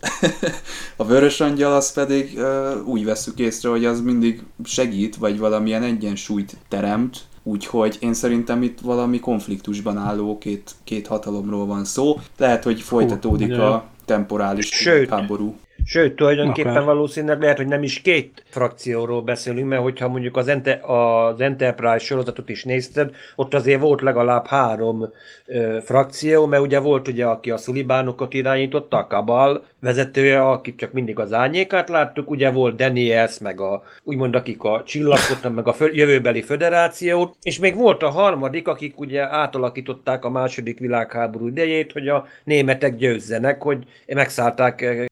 a vörös angyal az pedig úgy veszük észre, hogy az mindig segít, vagy valamilyen egyensúlyt teremt, úgyhogy én szerintem itt valami konfliktusban álló két, két hatalomról van szó. Lehet, hogy folytatódik jó. a temporális Sőt. háború. Sőt, tulajdonképpen Akár. valószínűleg lehet, hogy nem is két frakcióról beszélünk, mert hogyha mondjuk az, Ente, az Enterprise sorozatot is nézted, ott azért volt legalább három ö, frakció, mert ugye volt ugye, aki a szulibánokat irányította, a Kabal vezetője, akik csak mindig az árnyékát láttuk, ugye volt Daniels, meg a, úgymond akik a csillagottak, meg a fö, jövőbeli föderációt, és még volt a harmadik, akik ugye átalakították a második világháború idejét, hogy a németek győzzenek, hogy megszállták ö,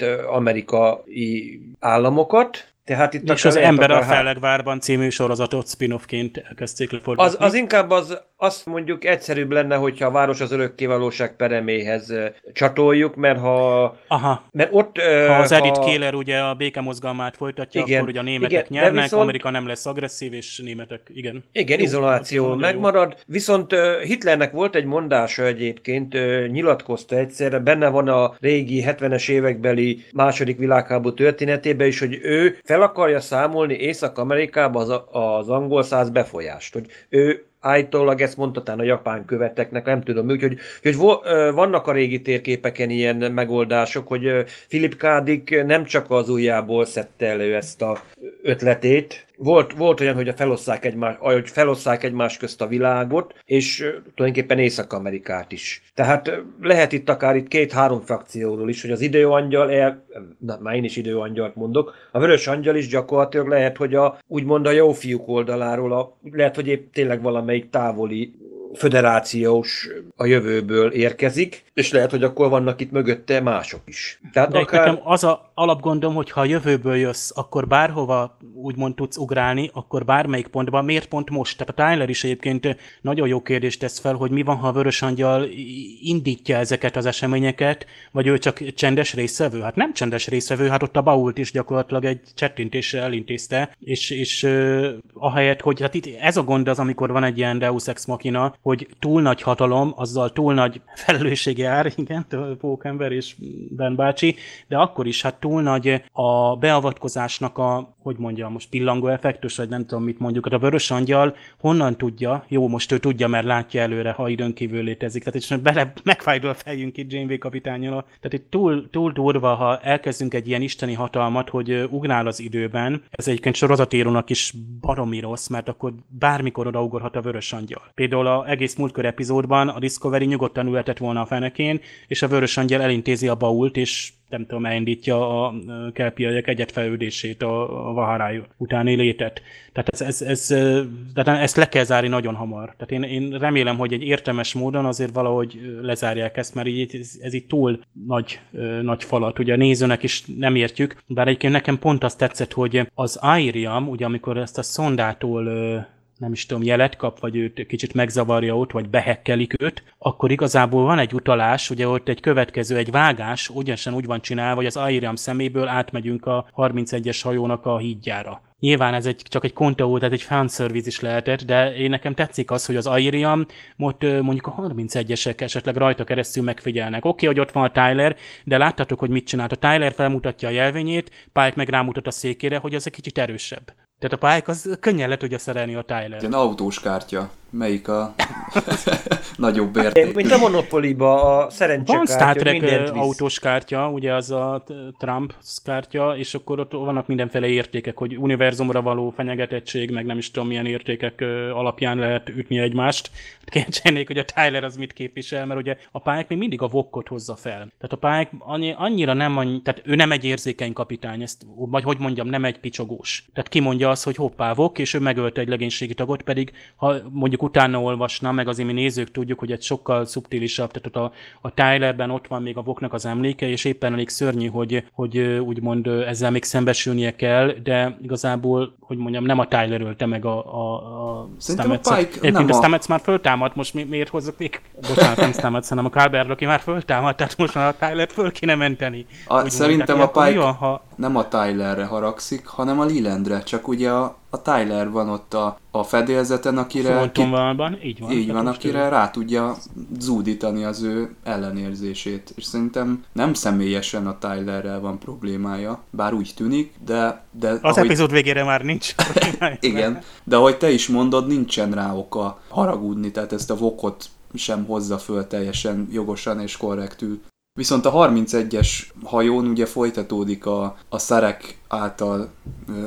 kelet-amerikai államokat, tehát itt És az Ember a Fellegvárban című sorozatot spin-offként elkezdték lefordítani. az, az inkább az, azt mondjuk egyszerűbb lenne, hogyha a város az örökkévalóság pereméhez ö, csatoljuk, mert ha Aha, mert ott... ha az Edith Kéler ugye a békemozgalmát folytatja, Igen, akkor ugye a németek igen, nyernek, viszont- Amerika nem lesz agresszív, és németek, igen. Igen, Jó, izoláció nagyon jó. megmarad, viszont Hitlernek volt egy mondása egyébként, nyilatkozta egyszerre, benne van a régi 70-es évekbeli második világháború történetében is, hogy ő fel akarja számolni Észak-Amerikába az, az angol száz befolyást, hogy ő állítólag ezt mondta a japán követeknek, nem tudom, úgyhogy hogy vannak a régi térképeken ilyen megoldások, hogy Philip K. Dick nem csak az ujjából szedte elő ezt a ötletét, volt, volt olyan, hogy a felosszák egymás, hogy felosszák egymás közt a világot, és tulajdonképpen Észak-Amerikát is. Tehát lehet itt akár itt két-három frakcióról is, hogy az időangyal, el, na, már én is időangyalt mondok, a vörös angyal is gyakorlatilag lehet, hogy a, úgymond a jó fiúk oldaláról, a, lehet, hogy épp tényleg valamelyik távoli föderációs a jövőből érkezik, és lehet, hogy akkor vannak itt mögötte mások is. Tehát De akár... nekem az a alapgondom, hogy ha a jövőből jössz, akkor bárhova úgymond tudsz ugrálni, akkor bármelyik pontban, miért pont most? Tehát a Tyler is egyébként nagyon jó kérdést tesz fel, hogy mi van, ha a Vörös Angyal indítja ezeket az eseményeket, vagy ő csak csendes részvevő? Hát nem csendes részvevő, hát ott a Bault is gyakorlatilag egy csettintéssel elintézte, és, és uh, ahelyett, hogy hát itt ez a gond az, amikor van egy ilyen Deus Ex Machina, hogy túl nagy hatalom, azzal túl nagy felelősség jár, igen, Pókember és Ben bácsi, de akkor is hát túl nagy a beavatkozásnak a, hogy mondjam, most pillangó effektus, vagy nem tudom mit mondjuk, hát a vörös angyal honnan tudja, jó, most ő tudja, mert látja előre, ha időn kívül létezik, tehát és bele megfájdul a fejünk itt Janeway kapitányal. Tehát itt túl, túl durva, ha elkezdünk egy ilyen isteni hatalmat, hogy ugrál az időben, ez egyébként sorozatírónak is baromi rossz, mert akkor bármikor odaugorhat a vörös angyal. Például a egész múltkor epizódban a Discovery nyugodtan ülhetett volna a fenekén, és a Vörös Angyal elintézi a bault, és nem tudom, elindítja a kelpiaiak egyetfejlődését, a, vaharály utáni létet. Tehát ez, ez, ez, tehát ezt le kell zárni nagyon hamar. Tehát én, én remélem, hogy egy értelmes módon azért valahogy lezárják ezt, mert így, ez, ez így túl nagy, nagy falat. Ugye a nézőnek is nem értjük, bár egyébként nekem pont azt tetszett, hogy az Airiam, ugye amikor ezt a szondától nem is tudom, jelet kap, vagy őt kicsit megzavarja ott, vagy behekkelik őt, akkor igazából van egy utalás, ugye ott egy következő, egy vágás, ugyanesen úgy van csinálva, hogy az Airiam szeméből átmegyünk a 31-es hajónak a hídjára. Nyilván ez egy, csak egy konteó, tehát egy fanservice is lehetett, de én nekem tetszik az, hogy az Airiam ott mondjuk a 31-esek esetleg rajta keresztül megfigyelnek. Oké, okay, hogy ott van a Tyler, de láttatok, hogy mit csinált. A Tyler felmutatja a jelvényét, Pike meg rámutat a székére, hogy az egy kicsit erősebb. Tehát a Pike az könnyen le tudja szerelni a Tyler. Ilyen autós kártya. Melyik a nagyobb érték? Mint a Monopoly-ba a szerencsekártya. Van Star Trek autós kártya, ugye az a Trump kártya, és akkor ott vannak mindenféle értékek, hogy univerzumra való fenyegetettség, meg nem is tudom milyen értékek alapján lehet ütni egymást. Kérdenék, hogy a Tyler az mit képvisel, mert ugye a Pike még mindig a vokkot hozza fel. Tehát a annyi, annyira nem, annyi, tehát ő nem egy érzékeny kapitány, ezt, vagy hogy mondjam, nem egy picsogós. Tehát kimondja azt, hogy hoppá, vok, és ő megölte egy legénységi tagot, pedig ha mondjuk utána olvasna, meg azért mi nézők tudjuk, hogy egy sokkal szubtilisabb, tehát ott a, a Tylerben ott van még a Voknak az emléke, és éppen elég szörnyű, hogy, hogy úgymond ezzel még szembesülnie kell, de igazából, hogy mondjam, nem a Tyler ölte meg a, a, a Stamets. A, Stamets már föltámadt, most mi, miért hozzak még? Bocsánat, nem Stamets, hanem a Calbert, aki már föltámadt, tehát most már a Tyler föl kéne menteni. A, szerintem a Pike van, ha... nem a Tylerre haragszik, hanem a Lelandre, csak ugye a, a Tyler van ott a, a fedélzeten, akire... Ki, így van. Így van, akire rá tudja zúdítani az ő ellenérzését. És szerintem nem személyesen a Tylerrel van problémája, bár úgy tűnik, de... de az ahogy... epizód végére már nincs. Igen, de ahogy te is mondod, nincsen rá oka haragudni, tehát ezt a vokot sem hozza föl teljesen jogosan és korrektül. Viszont a 31-es hajón ugye folytatódik a, a Szerek által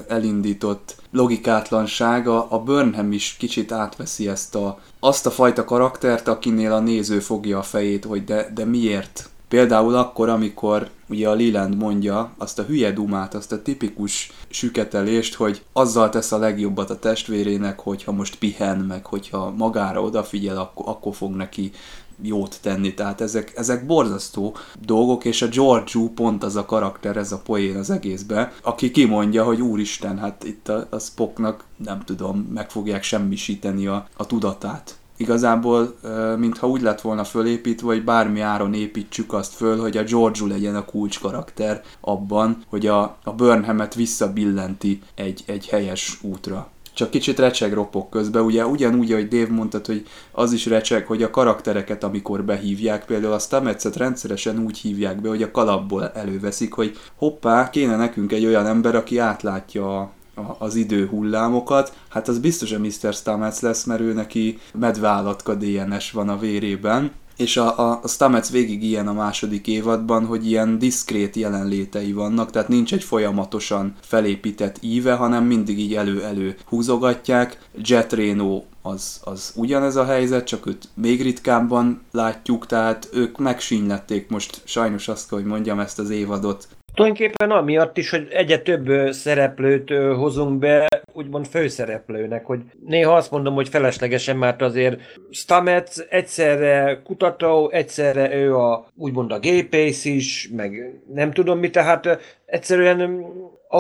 elindított logikátlansága, a Burnham is kicsit átveszi ezt a, azt a fajta karaktert, akinél a néző fogja a fejét, hogy de, de miért? Például akkor, amikor ugye a Leland mondja azt a hülye dumát, azt a tipikus süketelést, hogy azzal tesz a legjobbat a testvérének, hogyha most pihen, meg hogyha magára odafigyel, akkor, akkor fog neki jót tenni. Tehát ezek, ezek borzasztó dolgok, és a Georgiou pont az a karakter, ez a poén az egészben, aki kimondja, hogy úristen, hát itt a, a Spocknak nem tudom, meg fogják semmisíteni a, a tudatát igazából, mintha úgy lett volna fölépítve, hogy bármi áron építsük azt föl, hogy a Georgiou legyen a kulcskarakter abban, hogy a, a Burnhamet visszabillenti egy, egy helyes útra csak kicsit recseg ropok közben, ugye ugyanúgy, ahogy Dave mondta, hogy az is recseg, hogy a karaktereket, amikor behívják, például a Stametszet rendszeresen úgy hívják be, hogy a kalapból előveszik, hogy hoppá, kéne nekünk egy olyan ember, aki átlátja a, az idő hullámokat, hát az biztos a Mr. Stamets lesz, mert ő neki medveállatka DNS van a vérében, és a, a, a Stamets végig ilyen a második évadban, hogy ilyen diszkrét jelenlétei vannak, tehát nincs egy folyamatosan felépített íve, hanem mindig így elő-elő húzogatják. Jet Reno az, az ugyanez a helyzet, csak őt még ritkábban látjuk, tehát ők megsínylették most sajnos azt, hogy mondjam ezt az évadot Tulajdonképpen amiatt is, hogy egyre több szereplőt hozunk be, úgymond főszereplőnek, hogy néha azt mondom, hogy feleslegesen, mert azért Stamets egyszerre kutató, egyszerre ő a úgymond a gépész is, meg nem tudom mi, tehát egyszerűen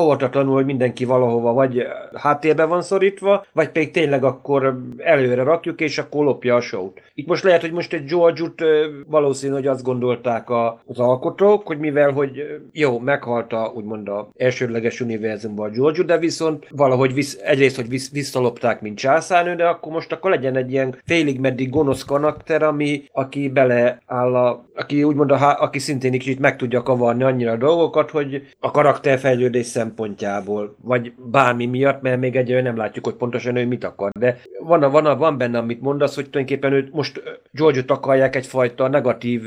óvatatlanul, hogy mindenki valahova vagy háttérbe van szorítva, vagy pedig tényleg akkor előre rakjuk, és akkor lopja a show-t. Itt most lehet, hogy most egy George-ut valószínű, hogy azt gondolták az alkotók, hogy mivel, hogy jó, meghalt úgymond a elsődleges univerzumban a George, de viszont valahogy visz, egyrészt, hogy visz, visszalopták, mint császárnő, de akkor most akkor legyen egy ilyen félig meddig gonosz karakter, ami, aki beleáll a, aki úgymond a, aki szintén kicsit meg tudja kavarni annyira a dolgokat, hogy a karakterfejlődés szempontjából, vagy bármi miatt, mert még egyre nem látjuk, hogy pontosan ő mit akar. De van, van, van benne, amit mondasz, hogy tulajdonképpen őt most George-ot akarják egyfajta negatív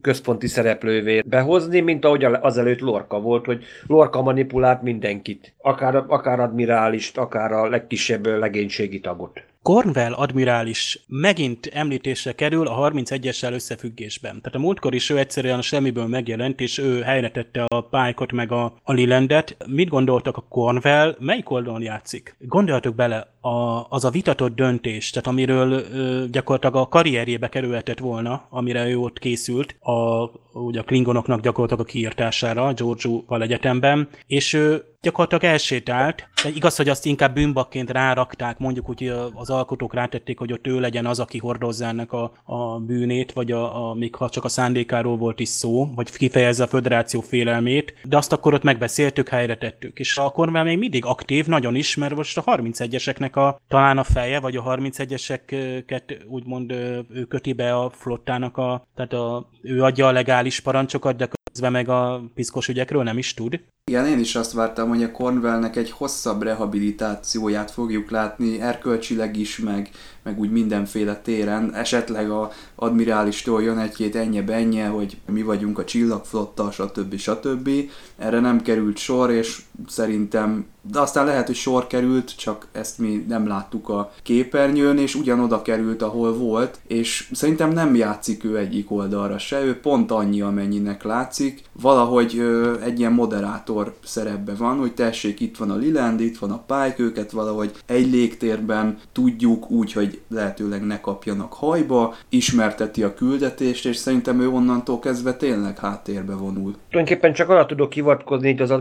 központi szereplővé behozni, mint ahogy azelőtt Lorca volt, hogy Lorca manipulált mindenkit. Akár, akár admirálist, akár a legkisebb legénységi tagot. Cornwell admirális megint említésre kerül a 31-essel összefüggésben. Tehát a múltkor is ő egyszerűen a semmiből megjelent, és ő helyre tette a Pike-ot meg a, a Lilandet. Mit gondoltak a Cornwell? Melyik oldalon játszik? Gondoljatok bele, a, az a vitatott döntés, tehát amiről ö, gyakorlatilag a karrierjébe kerülhetett volna, amire ő ott készült, a, ugye a Klingonoknak gyakorlatilag a kiírtására, Georgiou-val egyetemben, és ő gyakorlatilag elsétált. De igaz, hogy azt inkább bűnbakként rárakták, mondjuk úgy az alkotók rátették, hogy ott ő legyen az, aki hordozza ennek a, a bűnét, vagy a, a, még ha csak a szándékáról volt is szó, vagy kifejezze a föderáció félelmét, de azt akkor ott megbeszéltük, helyre tettük. És a Cornwell még mindig aktív, nagyon is, mert most a 31-eseknek a, talán a feje, vagy a 31-eseket úgymond ő köti be a flottának, a, tehát a, ő adja a legális parancsokat, de közben meg a piszkos ügyekről nem is tud. Igen, én is azt vártam, hogy a Cornwellnek egy hosszabb rehabilitációját fogjuk látni, erkölcsileg is, meg, meg úgy mindenféle téren. Esetleg a admirálistól jön egy-két ennyi benye, hogy mi vagyunk a csillagflotta, stb. stb. Erre nem került sor, és szerintem, de aztán lehet, hogy sor került, csak ezt mi nem láttuk a képernyőn, és ugyanoda került, ahol volt, és szerintem nem játszik ő egyik oldalra se, ő pont annyi, amennyinek látszik. Valahogy ö, egy ilyen moderátor szerepbe van, hogy tessék, itt van a Liland, itt van a Pike, őket valahogy egy légtérben tudjuk úgy, hogy lehetőleg ne kapjanak hajba, ismerteti a küldetést, és szerintem ő onnantól kezdve tényleg háttérbe vonul. Tulajdonképpen csak arra tudok hivatkozni itt az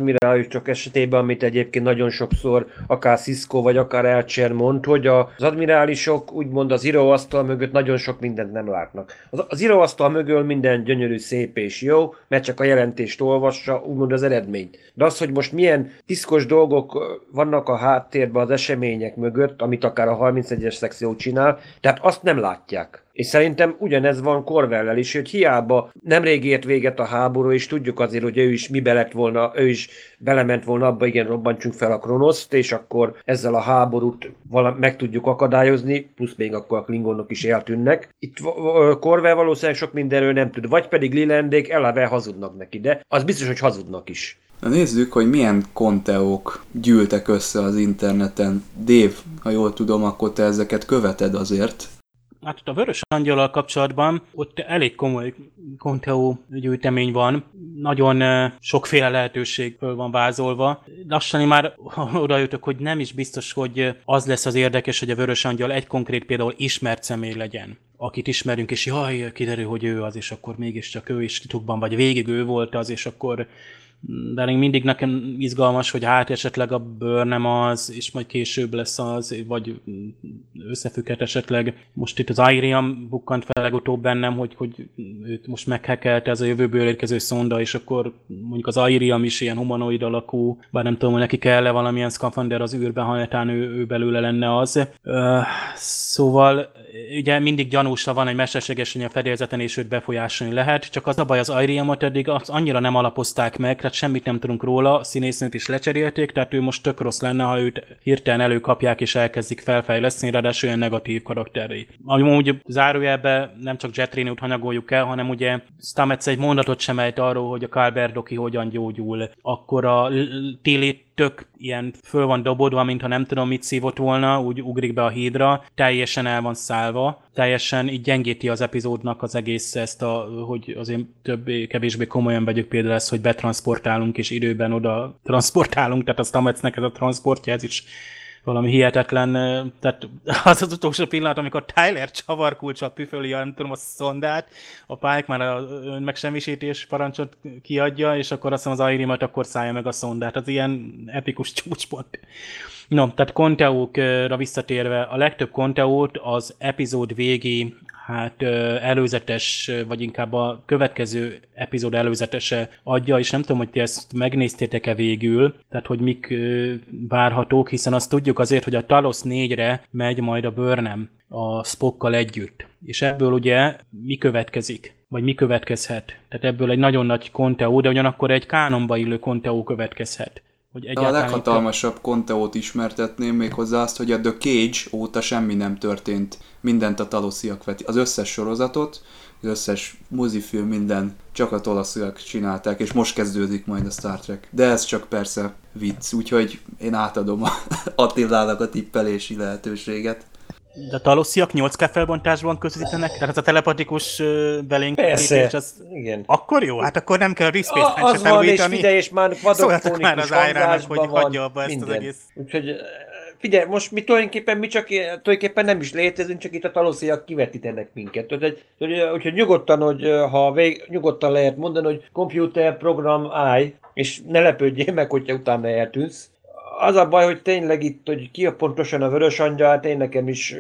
csak esetében, amit egyébként nagyon sokszor akár Cisco vagy akár Elcser mond, hogy az admirálisok úgymond az íróasztal mögött nagyon sok mindent nem látnak. Az, az íróasztal mögül minden gyönyörű, szép és jó, mert csak a jelentést olvassa, úgymond az eredményt. De az, hogy most milyen piszkos dolgok vannak a háttérben az események mögött, amit akár a 31-es szekció csinál, tehát azt nem látják. És szerintem ugyanez van Korvellel is, hogy hiába nemrég ért véget a háború, és tudjuk azért, hogy ő is mibe lett volna, ő is belement volna abba, igen, robbantsunk fel a Kronoszt, és akkor ezzel a háborút vala, meg tudjuk akadályozni, plusz még akkor a Klingonok is eltűnnek. Itt Korvel valószínűleg sok mindenről nem tud, vagy pedig Lilandék eleve hazudnak neki, de az biztos, hogy hazudnak is. Na nézzük, hogy milyen konteók gyűltek össze az interneten. Dév, ha jól tudom, akkor te ezeket követed azért. Hát a Vörös Angyalal kapcsolatban ott elég komoly konteó gyűjtemény van, nagyon sokféle lehetőség van vázolva. Lassan már oda jutok, hogy nem is biztos, hogy az lesz az érdekes, hogy a Vörös Angyal egy konkrét például ismert személy legyen akit ismerünk, és jaj, kiderül, hogy ő az, és akkor mégiscsak ő is titukban, vagy végig ő volt az, és akkor de még mindig nekem izgalmas, hogy hát esetleg a bőr nem az, és majd később lesz az, vagy összefügghet esetleg. Most itt az Iriam bukkant fel legutóbb bennem, hogy, hogy őt most meghekelte ez a jövőből érkező szonda, és akkor mondjuk az Iriam is ilyen humanoid alakú, bár nem tudom, hogy neki kell-e valamilyen szkafander az űrbe, ha ő, ő belőle lenne az. Uh, szóval ugye mindig gyanúsra van egy mesterséges a fedélzeten, és őt befolyásolni lehet, csak az a baj az Iriamot eddig az annyira nem alapozták meg, tehát semmit nem tudunk róla, színésznőt is lecserélték, tehát ő most tök rossz lenne, ha őt hirtelen előkapják és elkezdik felfejleszteni, ráadásul olyan negatív karakterei. Amúgy zárójelbe nem csak Jetrinut hanyagoljuk el, hanem ugye Stamets egy mondatot sem ejt arról, hogy a Kalberdoki hogyan gyógyul. Akkor a Tilly tök ilyen föl van dobodva, mintha nem tudom mit szívott volna, úgy ugrik be a hídra, teljesen el van szállva, teljesen így gyengíti az epizódnak az egész ezt, a, hogy azért többé, kevésbé komolyan vegyük például ezt, hogy betransportálunk és időben oda transportálunk, tehát a Stametsnek ez a transportja, ez is valami hihetetlen, tehát az az utolsó pillanat, amikor Tyler csavarkulcsal püföli, nem tudom, a szondát, a Pike már a megsemmisítés parancsot kiadja, és akkor azt mondom, az Airimat akkor szállja meg a szondát. Az ilyen epikus csúcspont. No, tehát konteókra visszatérve, a legtöbb konteót az epizód végi hát előzetes, vagy inkább a következő epizód előzetese adja, és nem tudom, hogy ti ezt megnéztétek-e végül, tehát hogy mik várhatók, hiszen azt tudjuk azért, hogy a Talos 4-re megy majd a Burnham a Spockkal együtt. És ebből ugye mi következik? Vagy mi következhet? Tehát ebből egy nagyon nagy konteó, de ugyanakkor egy kánonba illő konteó következhet. Hogy a leghatalmasabb itt... konteót ismertetném még hozzá azt, hogy a The Cage óta semmi nem történt. Mindent a talosziak veti. Az összes sorozatot, az összes mozifilm, minden csak a talasziak csinálták, és most kezdődik majd a Star Trek. De ez csak persze vicc, úgyhogy én átadom a Attilának a tippelési lehetőséget. De a talosziak 8K felbontásban közvetítenek? Tehát a telepatikus belénk az... igen. Akkor jó? Hát akkor nem kell a Respace a, Az van, és figyelj, és már vadonfónikus már az ájrának, hogy hagyja abba ezt minden. az egész. Úgyhogy Figyelj, most mi tulajdonképpen, mi csak tulajdonképpen nem is létezünk, csak itt a talosziak kivetítenek minket. Úgyhogy, úgyhogy nyugodtan, hogy ha vég, nyugodtan lehet mondani, hogy computer program állj, és ne lepődjél meg, hogyha utána eltűnsz. Az a baj, hogy tényleg itt, hogy ki a pontosan a vörös angyal, én nekem is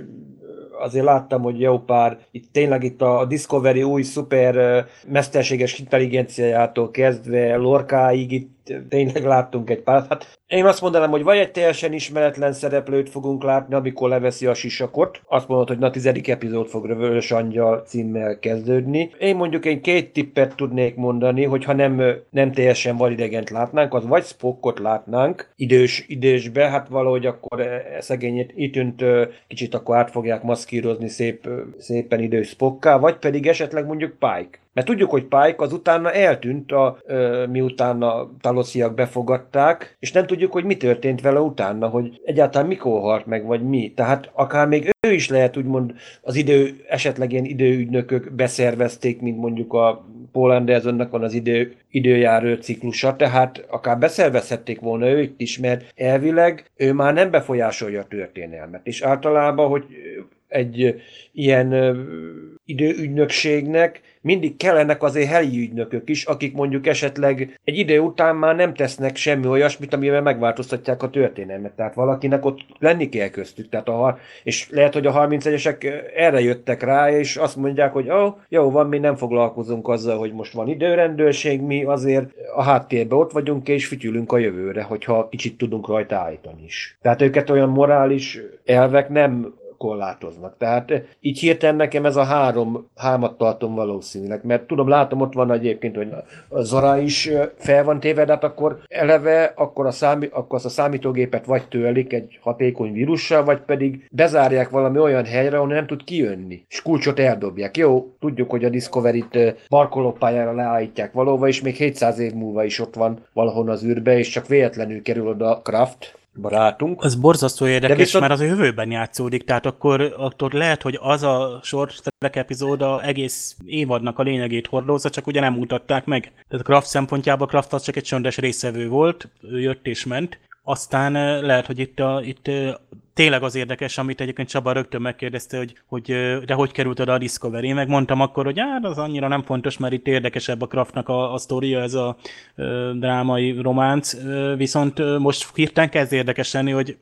azért láttam, hogy jó pár, itt tényleg itt a Discovery új szuper mesterséges intelligenciájától kezdve Lorkáig itt tényleg láttunk egy párat. Hát én azt mondanám, hogy vagy egy teljesen ismeretlen szereplőt fogunk látni, amikor leveszi a sisakot. Azt mondod, hogy na tizedik epizód fog Rövölös Angyal címmel kezdődni. Én mondjuk egy két tippet tudnék mondani, hogy ha nem, nem teljesen validegent látnánk, az vagy Spockot látnánk idős, idősbe, hát valahogy akkor e, szegényét itt kicsit akkor át fogják maszkírozni szép, szépen idős Spocká, vagy pedig esetleg mondjuk Pike. Mert tudjuk, hogy Pike az utána eltűnt, a, ö, miután a talosziak befogadták, és nem tudjuk, hogy mi történt vele utána, hogy egyáltalán mikor halt meg, vagy mi. Tehát akár még ő is lehet úgymond az idő, esetleg ilyen időügynökök beszervezték, mint mondjuk a Paul Andersonnak van az idő, időjáró ciklusa, tehát akár beszervezhették volna őt is, mert elvileg ő már nem befolyásolja a történelmet. És általában, hogy egy ilyen időügynökségnek mindig kellenek azért helyi ügynökök is, akik mondjuk esetleg egy idő után már nem tesznek semmi olyasmit, amivel megváltoztatják a történelmet. Tehát valakinek ott lenni kell köztük. Tehát a, és lehet, hogy a 31-esek erre jöttek rá, és azt mondják, hogy oh, jó, van, mi nem foglalkozunk azzal, hogy most van időrendőrség, mi azért a háttérben ott vagyunk, és fütyülünk a jövőre, hogyha kicsit tudunk rajta állítani is. Tehát őket olyan morális elvek nem korlátoznak. Tehát eh, így hirtelen nekem ez a három hámat tartom valószínűleg, mert tudom, látom, ott van egyébként, hogy a Zara is eh, fel van téve, hát akkor eleve akkor, a számi, akkor azt a számítógépet vagy tőlik egy hatékony vírussal, vagy pedig bezárják valami olyan helyre, ahol nem tud kijönni, és kulcsot eldobják. Jó, tudjuk, hogy a Discovery-t eh, parkolópályára leállítják valóva, és még 700 év múlva is ott van valahol az űrbe, és csak véletlenül kerül oda Kraft, barátunk. Az borzasztó érdekes, viszont... mert az a jövőben játszódik, tehát akkor, akkor lehet, hogy az a sortrek epizóda egész évadnak a lényegét hordózza, csak ugye nem mutatták meg. Tehát a Kraft szempontjából Kraft az csak egy csöndes részevő volt, ő jött és ment, aztán eh, lehet, hogy itt, a, itt tényleg az érdekes, amit egyébként Csaba rögtön megkérdezte, hogy, hogy de hogy került oda a Discovery. Én megmondtam akkor, hogy hát az annyira nem fontos, mert itt érdekesebb a Kraftnak a, a sztoria, ez a ö, drámai románc, viszont most hirtelen kezd érdekes lenni, hogy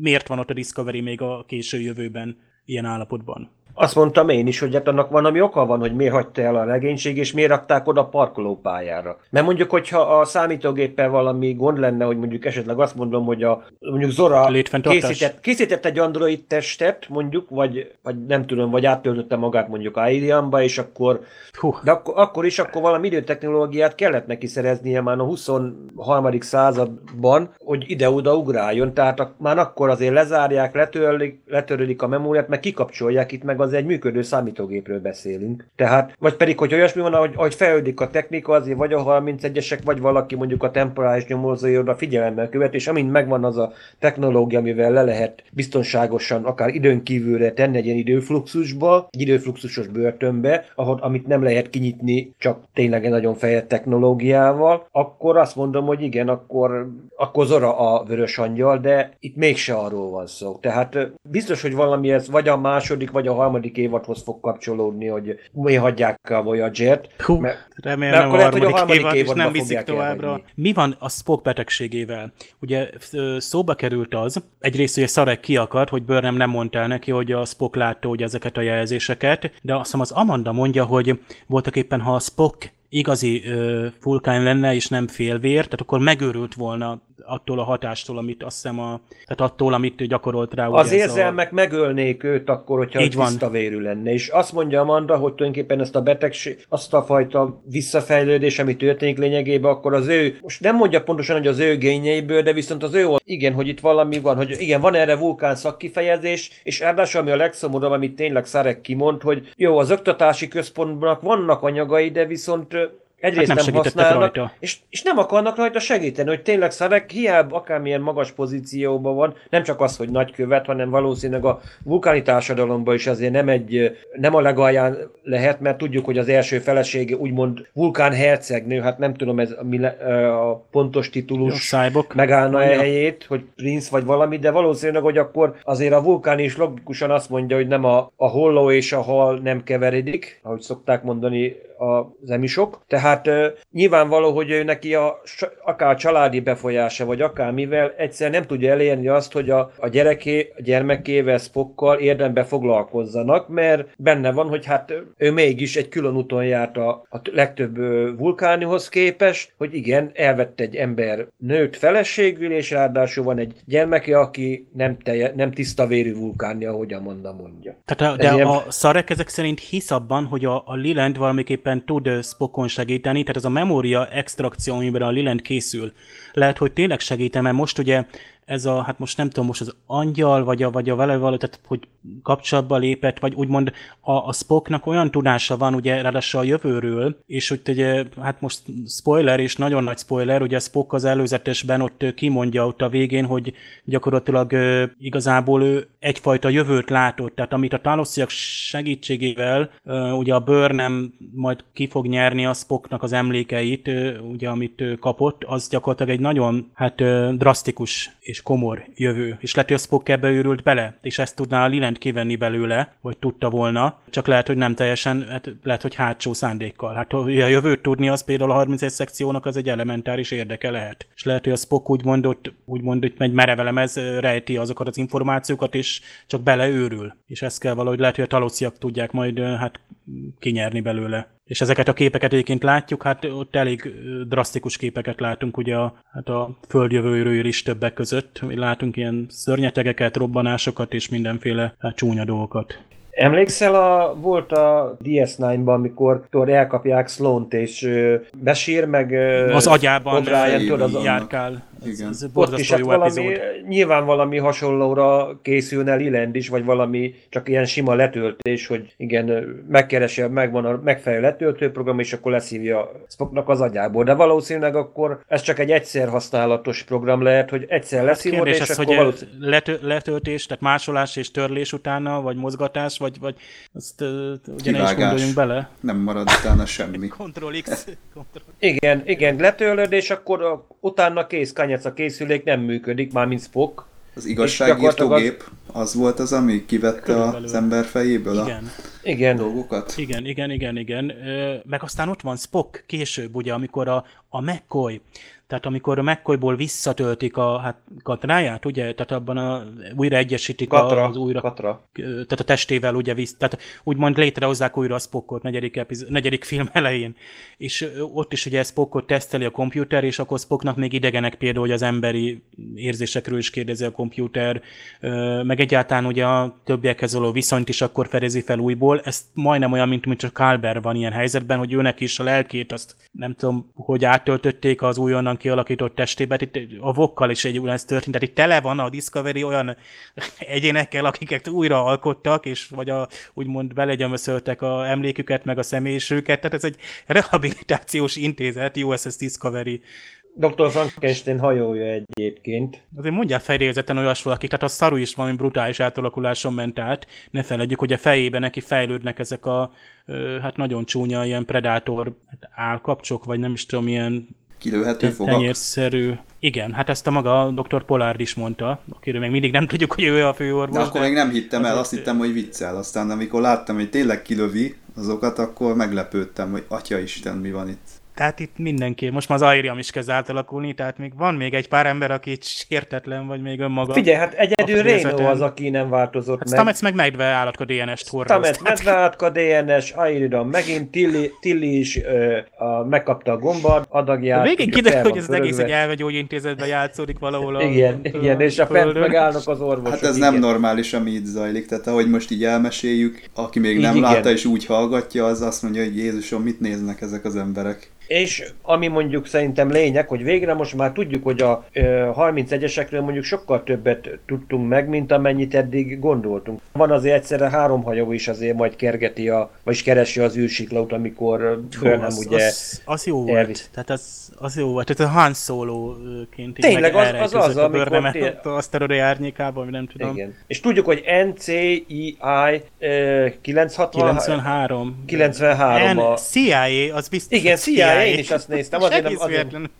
miért van ott a Discovery még a késő jövőben ilyen állapotban. Azt mondtam én is, hogy hát annak van, ami oka van, hogy miért hagyta el a legénység, és miért rakták oda a parkolópályára. Mert mondjuk, hogyha a számítógéppel valami gond lenne, hogy mondjuk esetleg azt mondom, hogy a mondjuk Zora készített, készített egy android testet, mondjuk, vagy, vagy nem tudom, vagy áttöltötte magát mondjuk Airianba, és akkor, Hú. de akkor, akkor is akkor valami időtechnológiát kellett neki szereznie már a 23. században, hogy ide-oda ugráljon, tehát már akkor azért lezárják, letörlik, letörlik a memóriát, meg kikapcsolják itt meg az egy működő számítógépről beszélünk. Tehát, vagy pedig, hogy olyasmi van, hogy, hogy fejlődik a technika, azért vagy a 31-esek, vagy valaki mondjuk a temporális nyomozói oda figyelemmel követ, és amint megvan az a technológia, amivel le lehet biztonságosan, akár időn kívülre tenni egy ilyen időfluxusba, egy időfluxusos börtönbe, ahol, amit nem lehet kinyitni csak tényleg egy nagyon fejlett technológiával, akkor azt mondom, hogy igen, akkor, akkor Zora a vörös angyal, de itt mégse arról van szó. Tehát biztos, hogy valami ez vagy a második, vagy a harmadik évadhoz fog kapcsolódni, hogy mi hagyják a Voyager-t. Hú, mert, remélem mert akkor a harmadik, lehet, hogy a harmadik évad, és nem viszik továbbra. Elhagyni. Mi van a Spock betegségével? Ugye szóba került az, egyrészt ugye Szarek ki akar, hogy Burnham nem mondta el neki, hogy a Spock látta hogy ezeket a jelzéseket, de azt hiszem az Amanda mondja, hogy voltak éppen, ha a Spock igazi ö, vulkán lenne, és nem félvér, tehát akkor megőrült volna attól a hatástól, amit azt hiszem a, tehát attól, amit gyakorolt rá. Az érzelmek a... megölnék őt akkor, hogyha Így tiszta vérű lenne. És azt mondja Amanda, hogy tulajdonképpen ezt a betegség, azt a fajta visszafejlődés, ami történik lényegében, akkor az ő, most nem mondja pontosan, hogy az ő gényeiből, de viszont az ő, igen, hogy itt valami van, hogy igen, van erre vulkán szakkifejezés, és ráadásul ami a legszomorúbb, amit tényleg Szarek kimond, hogy jó, az oktatási központnak vannak anyagai, de viszont egyrészt Hát nem nem, használnak, rajta. és, és nem akarnak rajta segíteni, hogy tényleg Szarek hiába akármilyen magas pozícióban van, nem csak az, hogy nagykövet, hanem valószínűleg a vulkáni társadalomban is azért nem egy, nem a legalján lehet, mert tudjuk, hogy az első felesége úgymond vulkán hercegnő, hát nem tudom ez a, a pontos titulus, Cyborg. megállna e Mondja. helyét, hogy princ vagy valami, de valószínűleg, hogy akkor azért a vulkán is logikusan azt mondja, hogy nem a, a holló és a hal nem keveredik, ahogy szokták mondani az emisok. Tehát uh, nyilvánvaló, hogy ő neki a, akár családi befolyása, vagy akár mivel egyszer nem tudja elérni azt, hogy a, a gyereké, a gyermekével, Spockkal érdembe foglalkozzanak, mert benne van, hogy hát ő mégis egy külön úton járt a, a legtöbb vulkánihoz képest, hogy igen, elvett egy ember nőt feleségül, és ráadásul van egy gyermeke, aki nem, telje, nem tiszta vérű vulkáni, ahogy Amanda mondja. Tehát a, Ez de ilyen- a Szarek ezek szerint hisz abban, hogy a, a Liland valamiképpen tud Spockon segíteni, tehát ez a memória extrakció, amiben a Liland készül, lehet, hogy tényleg segítem, mert most ugye ez a, hát most nem tudom, most az angyal, vagy a, vagy a vele való, tehát hogy kapcsolatba lépett, vagy úgymond a, a Spocknak olyan tudása van, ugye ráadásul a jövőről, és hogy ugye, hát most spoiler, és nagyon nagy spoiler, ugye Spock az előzetesben ott kimondja ott a végén, hogy gyakorlatilag igazából ő egyfajta jövőt látott, tehát amit a talosziak segítségével ugye a Burnham majd ki fog nyerni a Spocknak az emlékeit, ugye amit kapott, az gyakorlatilag egy nagyon hát drasztikus és komor jövő. És lehet, hogy a Spock ebbe őrült bele, és ezt tudná a Liland kivenni belőle, vagy tudta volna, csak lehet, hogy nem teljesen, hát lehet, hogy hátsó szándékkal. Hát hogy a jövőt tudni, az például a 31 szekciónak az egy elementáris érdeke lehet. És lehet, hogy a Spock úgy mondott, úgy mondott, egy merevelemez rejti azokat az információkat, és csak beleőrül. És ezt kell valahogy lehet, hogy a talóciak tudják majd hát kinyerni belőle. És ezeket a képeket egyébként látjuk, hát ott elég drasztikus képeket látunk ugye a, hát a földjövőről is többek között. Látunk ilyen szörnyetegeket, robbanásokat és mindenféle hát, csúnya dolgokat. Emlékszel, a, volt a DS9-ban, amikor tudod, elkapják Sloan-t, és ö, besír, meg ö, Az agyában O'Brien, az, járkál. Ez, Igen. ez ott is hát jó valami, epizód. nyilván valami hasonlóra készülne Liland is, vagy valami csak ilyen sima letöltés, hogy igen, megkeresi, megvan a megfelelő letöltőprogram, és akkor leszívja Spocknak az agyából. De valószínűleg akkor ez csak egy egyszer használatos program lehet, hogy egyszer leszívod, Hát Kérdés és az, akkor hogy valószínűleg... letö, letöltés, tehát másolás és törlés utána, vagy mozgatás, vagy, vagy azt ugye ne is Kivágás. gondoljunk bele. Nem marad utána semmi. Ctrl X. Ctrl. Igen, igen, letörlöd, és akkor a, utána kész kanyec a készülék nem működik, már mint Spock. Az És igazságírtó gyakorlatilag az- gép az volt az, ami kivette Körülbelül. az ember fejéből a Igen. Igen. dolgokat? Igen, igen, igen, igen. Ö, meg aztán ott van Spock később, ugye, amikor a, a McCoy, tehát amikor a McCoyból visszatöltik a hát, katráját, ugye, tehát abban a, újra egyesítik Katra, a, az újra, Katra. tehát a testével ugye visz, tehát úgymond létrehozzák újra a Spockot negyedik, epiz- negyedik film elején, és ott is ugye Spockot teszteli a komputer, és akkor Spocknak még idegenek például, hogy az emberi érzésekről is kérdezi a komputer, meg egyáltalán ugye a többiekhez való viszonyt is akkor fedezi fel újból, ez majdnem olyan, mint, mint csak Kalber van ilyen helyzetben, hogy őnek is a lelkét, azt nem tudom, hogy átöltötték az újonnan kialakított testébe, itt a vokkal is egy ugyanezt történt, tehát itt tele van a Discovery olyan egyénekkel, akiket újra alkottak, és vagy a, úgymond belegyömöszöltek a emléküket, meg a személyiségüket, tehát ez egy rehabilitációs intézet, USS Discovery. Dr. Frankenstein hajója egyébként. Azért mondjál fedélzeten olyas valaki, tehát a szaru is valami brutális átalakuláson ment át. Ne feledjük, hogy a fejében neki fejlődnek ezek a hát nagyon csúnya ilyen predátor hát állkapcsok, vagy nem is tudom, ilyen Kilőhető fogak? tenyérszerű. Igen, hát ezt a maga dr. Pollard is mondta, akiről még mindig nem tudjuk, hogy ő a főorvos. De akkor még nem hittem el, azt hittem, hogy viccel. Aztán amikor láttam, hogy tényleg kilövi azokat, akkor meglepődtem, hogy atya Isten, mi van itt. Tehát itt mindenki, most már az Airiam is kezd átalakulni, tehát még van még egy pár ember, aki sértetlen, vagy még önmaga. Figyelj, hát egyedül A. Reno az, aki nem változott Hát meg. Stamets meg medve állatka DNS-t hordoz. Stamets, tehát- medveátka, DNS, Airidan, megint Tilly, Tilly is ö, a, megkapta a gombard adagját. Végig fel kiderül, hogy ez az egész egy elvegyógyintézetben játszódik valahol a Igen, a igen, és a fent megállnak az orvosok. Hát ez igen. nem normális, ami itt zajlik. Tehát ahogy most így elmeséljük, aki még Így nem igen. látta és úgy hallgatja, az azt mondja, hogy Jézusom, mit néznek ezek az emberek. És ami mondjuk szerintem lényeg, hogy végre most már tudjuk, hogy a 31-esekről mondjuk sokkal többet tudtunk meg, mint amennyit eddig gondoltunk. Van azért egyszerre három hajó is azért majd kergeti, a, vagyis keresi az űrsiklaut, amikor Burnham az, ugye az, az jó volt. elvisz. Tehát az, az jó volt. Tehát a Han Solo-ként Tényleg, az- az az, elrejtőzött a amikor Burnham té- ott a aszteroidai árnyékában, vagy nem tudom. Igen. És tudjuk, hogy NCEI eh, 960... 93. 93 a... CIA, az biztos. Igen, CIA, én is azt néztem, azért nem- azért-.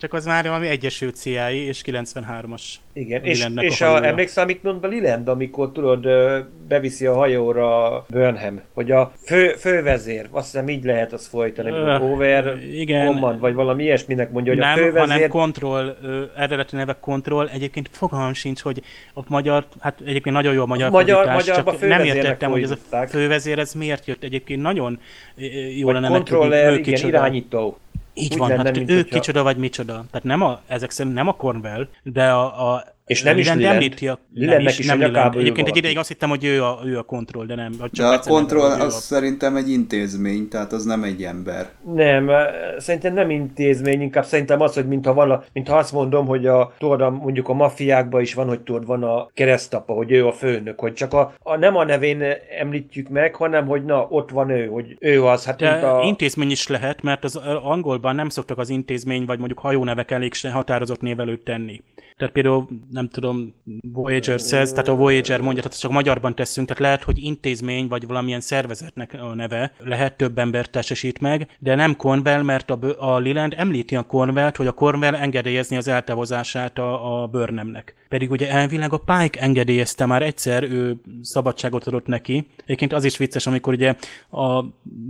Csak az már valami Egyesült CIA és 93-as. Igen, és, és a a, emlékszel, amit mond be Liland, amikor tudod, beviszi a hajóra Burnham, hogy a fő, fővezér, azt hiszem így lehet azt folytani, Ö, uh, over igen. command, vagy valami ilyesminek mondja, hogy a nem, fővezér... hanem kontroll, ö, eredeti neve kontroll. Egyébként fogalmam sincs, hogy a magyar, hát egyébként nagyon jó a magyar, Magyar- fordítás, csak nem értettem, hogy ez a fővezér ez miért jött. Egyébként nagyon jó lenne megtudni, controller, igen, irányító. Így Úgy van, lenne, hát mint ő hogyha- kicsoda vagy micsoda. Tehát nem a, ezek szerint nem a Cornwell, de a, a És nem is Liland Liland. említi a, Lilandnek nem is, is nem a nyakába Egyébként egy ideig azt hittem, hogy ő a, ő a kontroll, de nem. Csak De a kontroll az a- szerintem egy intézmény, tehát az nem egy ember. Nem, ö, szerintem nem intézmény, inkább szerintem az, hogy mintha, vala, mintha azt mondom, hogy a, tudod, a, mondjuk a mafiákban is van, hogy tudod, van a keresztapa, hogy ő a főnök, hogy csak a, a nem a nevén említjük meg, hanem hogy na, ott van ő, hogy ő az, hát mint De a... intézmény is lehet, mert az ö, angolban nem szoktak az intézmény, vagy mondjuk hajónevek elég határozott név előtt tenni. Tehát például, nem tudom, Voyager says, tehát a Voyager mondja, tehát csak magyarban teszünk, tehát lehet, hogy intézmény, vagy valamilyen szervezetnek a neve, lehet több embert testesít meg, de nem Cornwell, mert a, a Liland említi a Cornwellt, hogy a Cornwell engedélyezni az eltávozását a, a Burnhamnek. Pedig ugye elvileg a Pike engedélyezte már egyszer, ő szabadságot adott neki. Egyébként az is vicces, amikor ugye a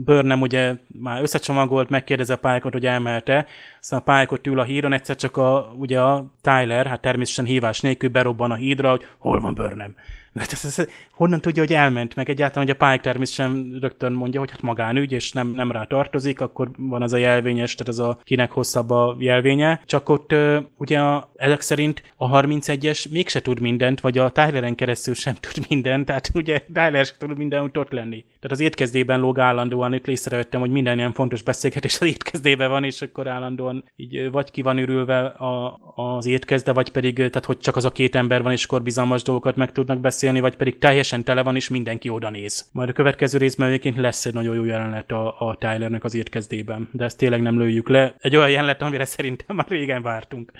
Burnham ugye már összecsomagolt, megkérdezi a Pike-ot, hogy elmelte, aztán a Pike ül a híron, egyszer csak a, ugye a Tyler, hát természetesen hívás nélkül berobban a hídra, hogy hol van Burnham. Hát ez, ez, honnan tudja, hogy elment, meg egyáltalán, hogy a Pike természetesen rögtön mondja, hogy hát magánügy, és nem, nem rá tartozik, akkor van az a jelvényes, tehát az a kinek hosszabb a jelvénye. Csak ott ugye a, ezek szerint a 31-es mégse tud mindent, vagy a Tyleren keresztül sem tud mindent, tehát ugye Tyler sem tud mindenütt ott lenni. Tehát az étkezdében lóg állandóan, itt észrevettem, hogy minden ilyen fontos beszélgetés az étkezdében van, és akkor állandóan így vagy ki van ürülve a, az étkezde, vagy pedig, tehát hogy csak az a két ember van, és akkor bizalmas dolgokat meg tudnak beszélni, vagy pedig teljesen tele van, és mindenki oda néz. Majd a következő részben egyébként lesz egy nagyon jó jelenet a, a Tylernek az étkezdében, de ezt tényleg nem lőjük le. Egy olyan jelenet, amire szerintem már régen vártunk.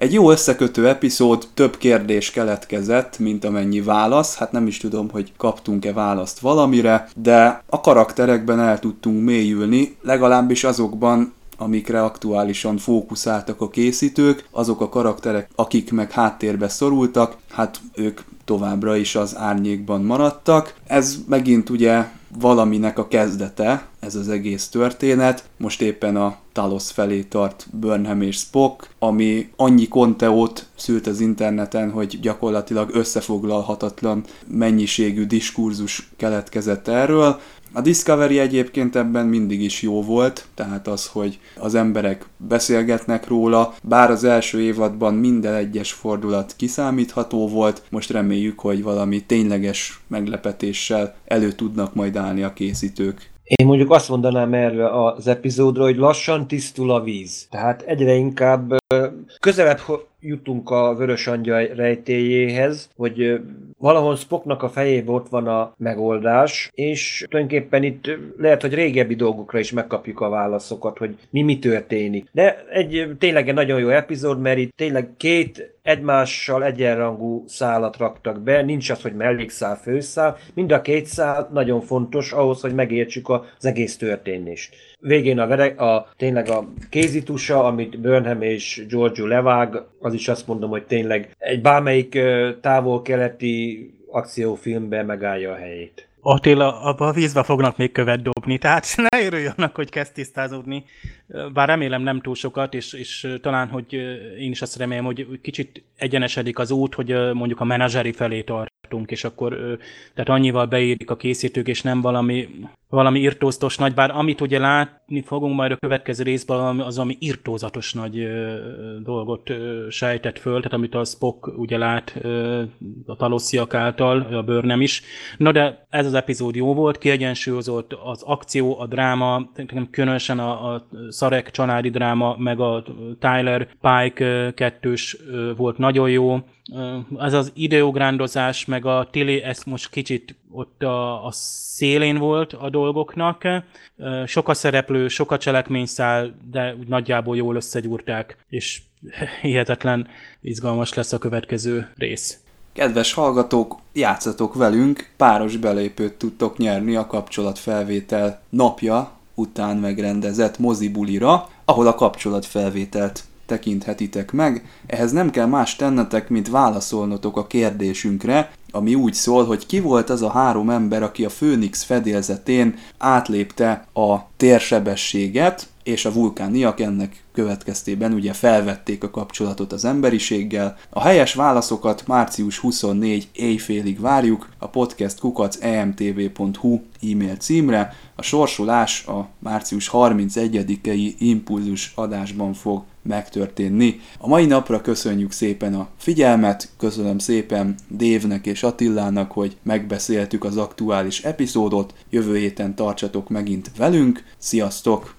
Egy jó összekötő epizód, több kérdés keletkezett, mint amennyi válasz. Hát nem is tudom, hogy kaptunk-e választ valamire, de a karakterekben el tudtunk mélyülni, legalábbis azokban, amikre aktuálisan fókuszáltak a készítők, azok a karakterek, akik meg háttérbe szorultak, hát ők továbbra is az árnyékban maradtak. Ez megint ugye valaminek a kezdete, ez az egész történet. Most éppen a Talos felé tart Burnham és Spock, ami annyi konteót szült az interneten, hogy gyakorlatilag összefoglalhatatlan mennyiségű diskurzus keletkezett erről. A Discovery egyébként ebben mindig is jó volt, tehát az, hogy az emberek beszélgetnek róla, bár az első évadban minden egyes fordulat kiszámítható volt, most reméljük, hogy valami tényleges meglepetéssel elő tudnak majd állni a készítők. Én mondjuk azt mondanám erre az epizódra, hogy lassan tisztul a víz. Tehát egyre inkább közelebb jutunk a vörös angyal rejtéjéhez, hogy valahol Spocknak a fejében ott van a megoldás, és tulajdonképpen itt lehet, hogy régebbi dolgokra is megkapjuk a válaszokat, hogy mi mi történik. De egy tényleg egy nagyon jó epizód, mert itt tényleg két egymással egyenrangú szálat raktak be, nincs az, hogy mellékszál, főszál, mind a két szál nagyon fontos ahhoz, hogy megértsük az egész történést. Végén a, vere, a tényleg a kézitusa, amit Burnham és Giorgio levág, az is azt mondom, hogy tényleg egy bármelyik távol-keleti akciófilmben megállja a helyét. Attila, abba a vízbe fognak még követ dobni, tehát ne örülj annak, hogy kezd tisztázódni. Bár remélem nem túl sokat, és, és talán, hogy én is azt remélem, hogy kicsit egyenesedik az út, hogy mondjuk a menedzseri felé tart tartunk, és akkor tehát annyival beírik a készítők, és nem valami, valami irtóztos nagy, bár amit ugye látni fogunk majd a következő részben, az ami irtózatos nagy dolgot sejtett föl, tehát amit a Spock ugye lát a talossziak által, a bőrnem is. Na de ez az epizód jó volt, kiegyensúlyozott az akció, a dráma, különösen a, a Szarek családi dráma, meg a Tyler Pike kettős volt nagyon jó. Ez az ideográndozás, meg a Tilly, ez most kicsit ott a, a szélén volt a dolgoknak. Sok a szereplő, sok a cselekményszál, de úgy nagyjából jól összegyúrták, és hihetetlen izgalmas lesz a következő rész. Kedves hallgatók, játszatok velünk, páros belépőt tudtok nyerni a kapcsolatfelvétel napja után megrendezett mozibulira, ahol a kapcsolatfelvételt tekinthetitek meg. Ehhez nem kell más tennetek, mint válaszolnotok a kérdésünkre, ami úgy szól, hogy ki volt az a három ember, aki a Főnix fedélzetén átlépte a térsebességet, és a vulkániak ennek következtében ugye felvették a kapcsolatot az emberiséggel. A helyes válaszokat március 24 éjfélig várjuk a podcast kukac emtv.hu e-mail címre. A sorsolás a március 31-i impulzus adásban fog megtörténni. A mai napra köszönjük szépen a figyelmet, köszönöm szépen Dévnek és Attilának, hogy megbeszéltük az aktuális epizódot. Jövő héten tartsatok megint velünk. Sziasztok!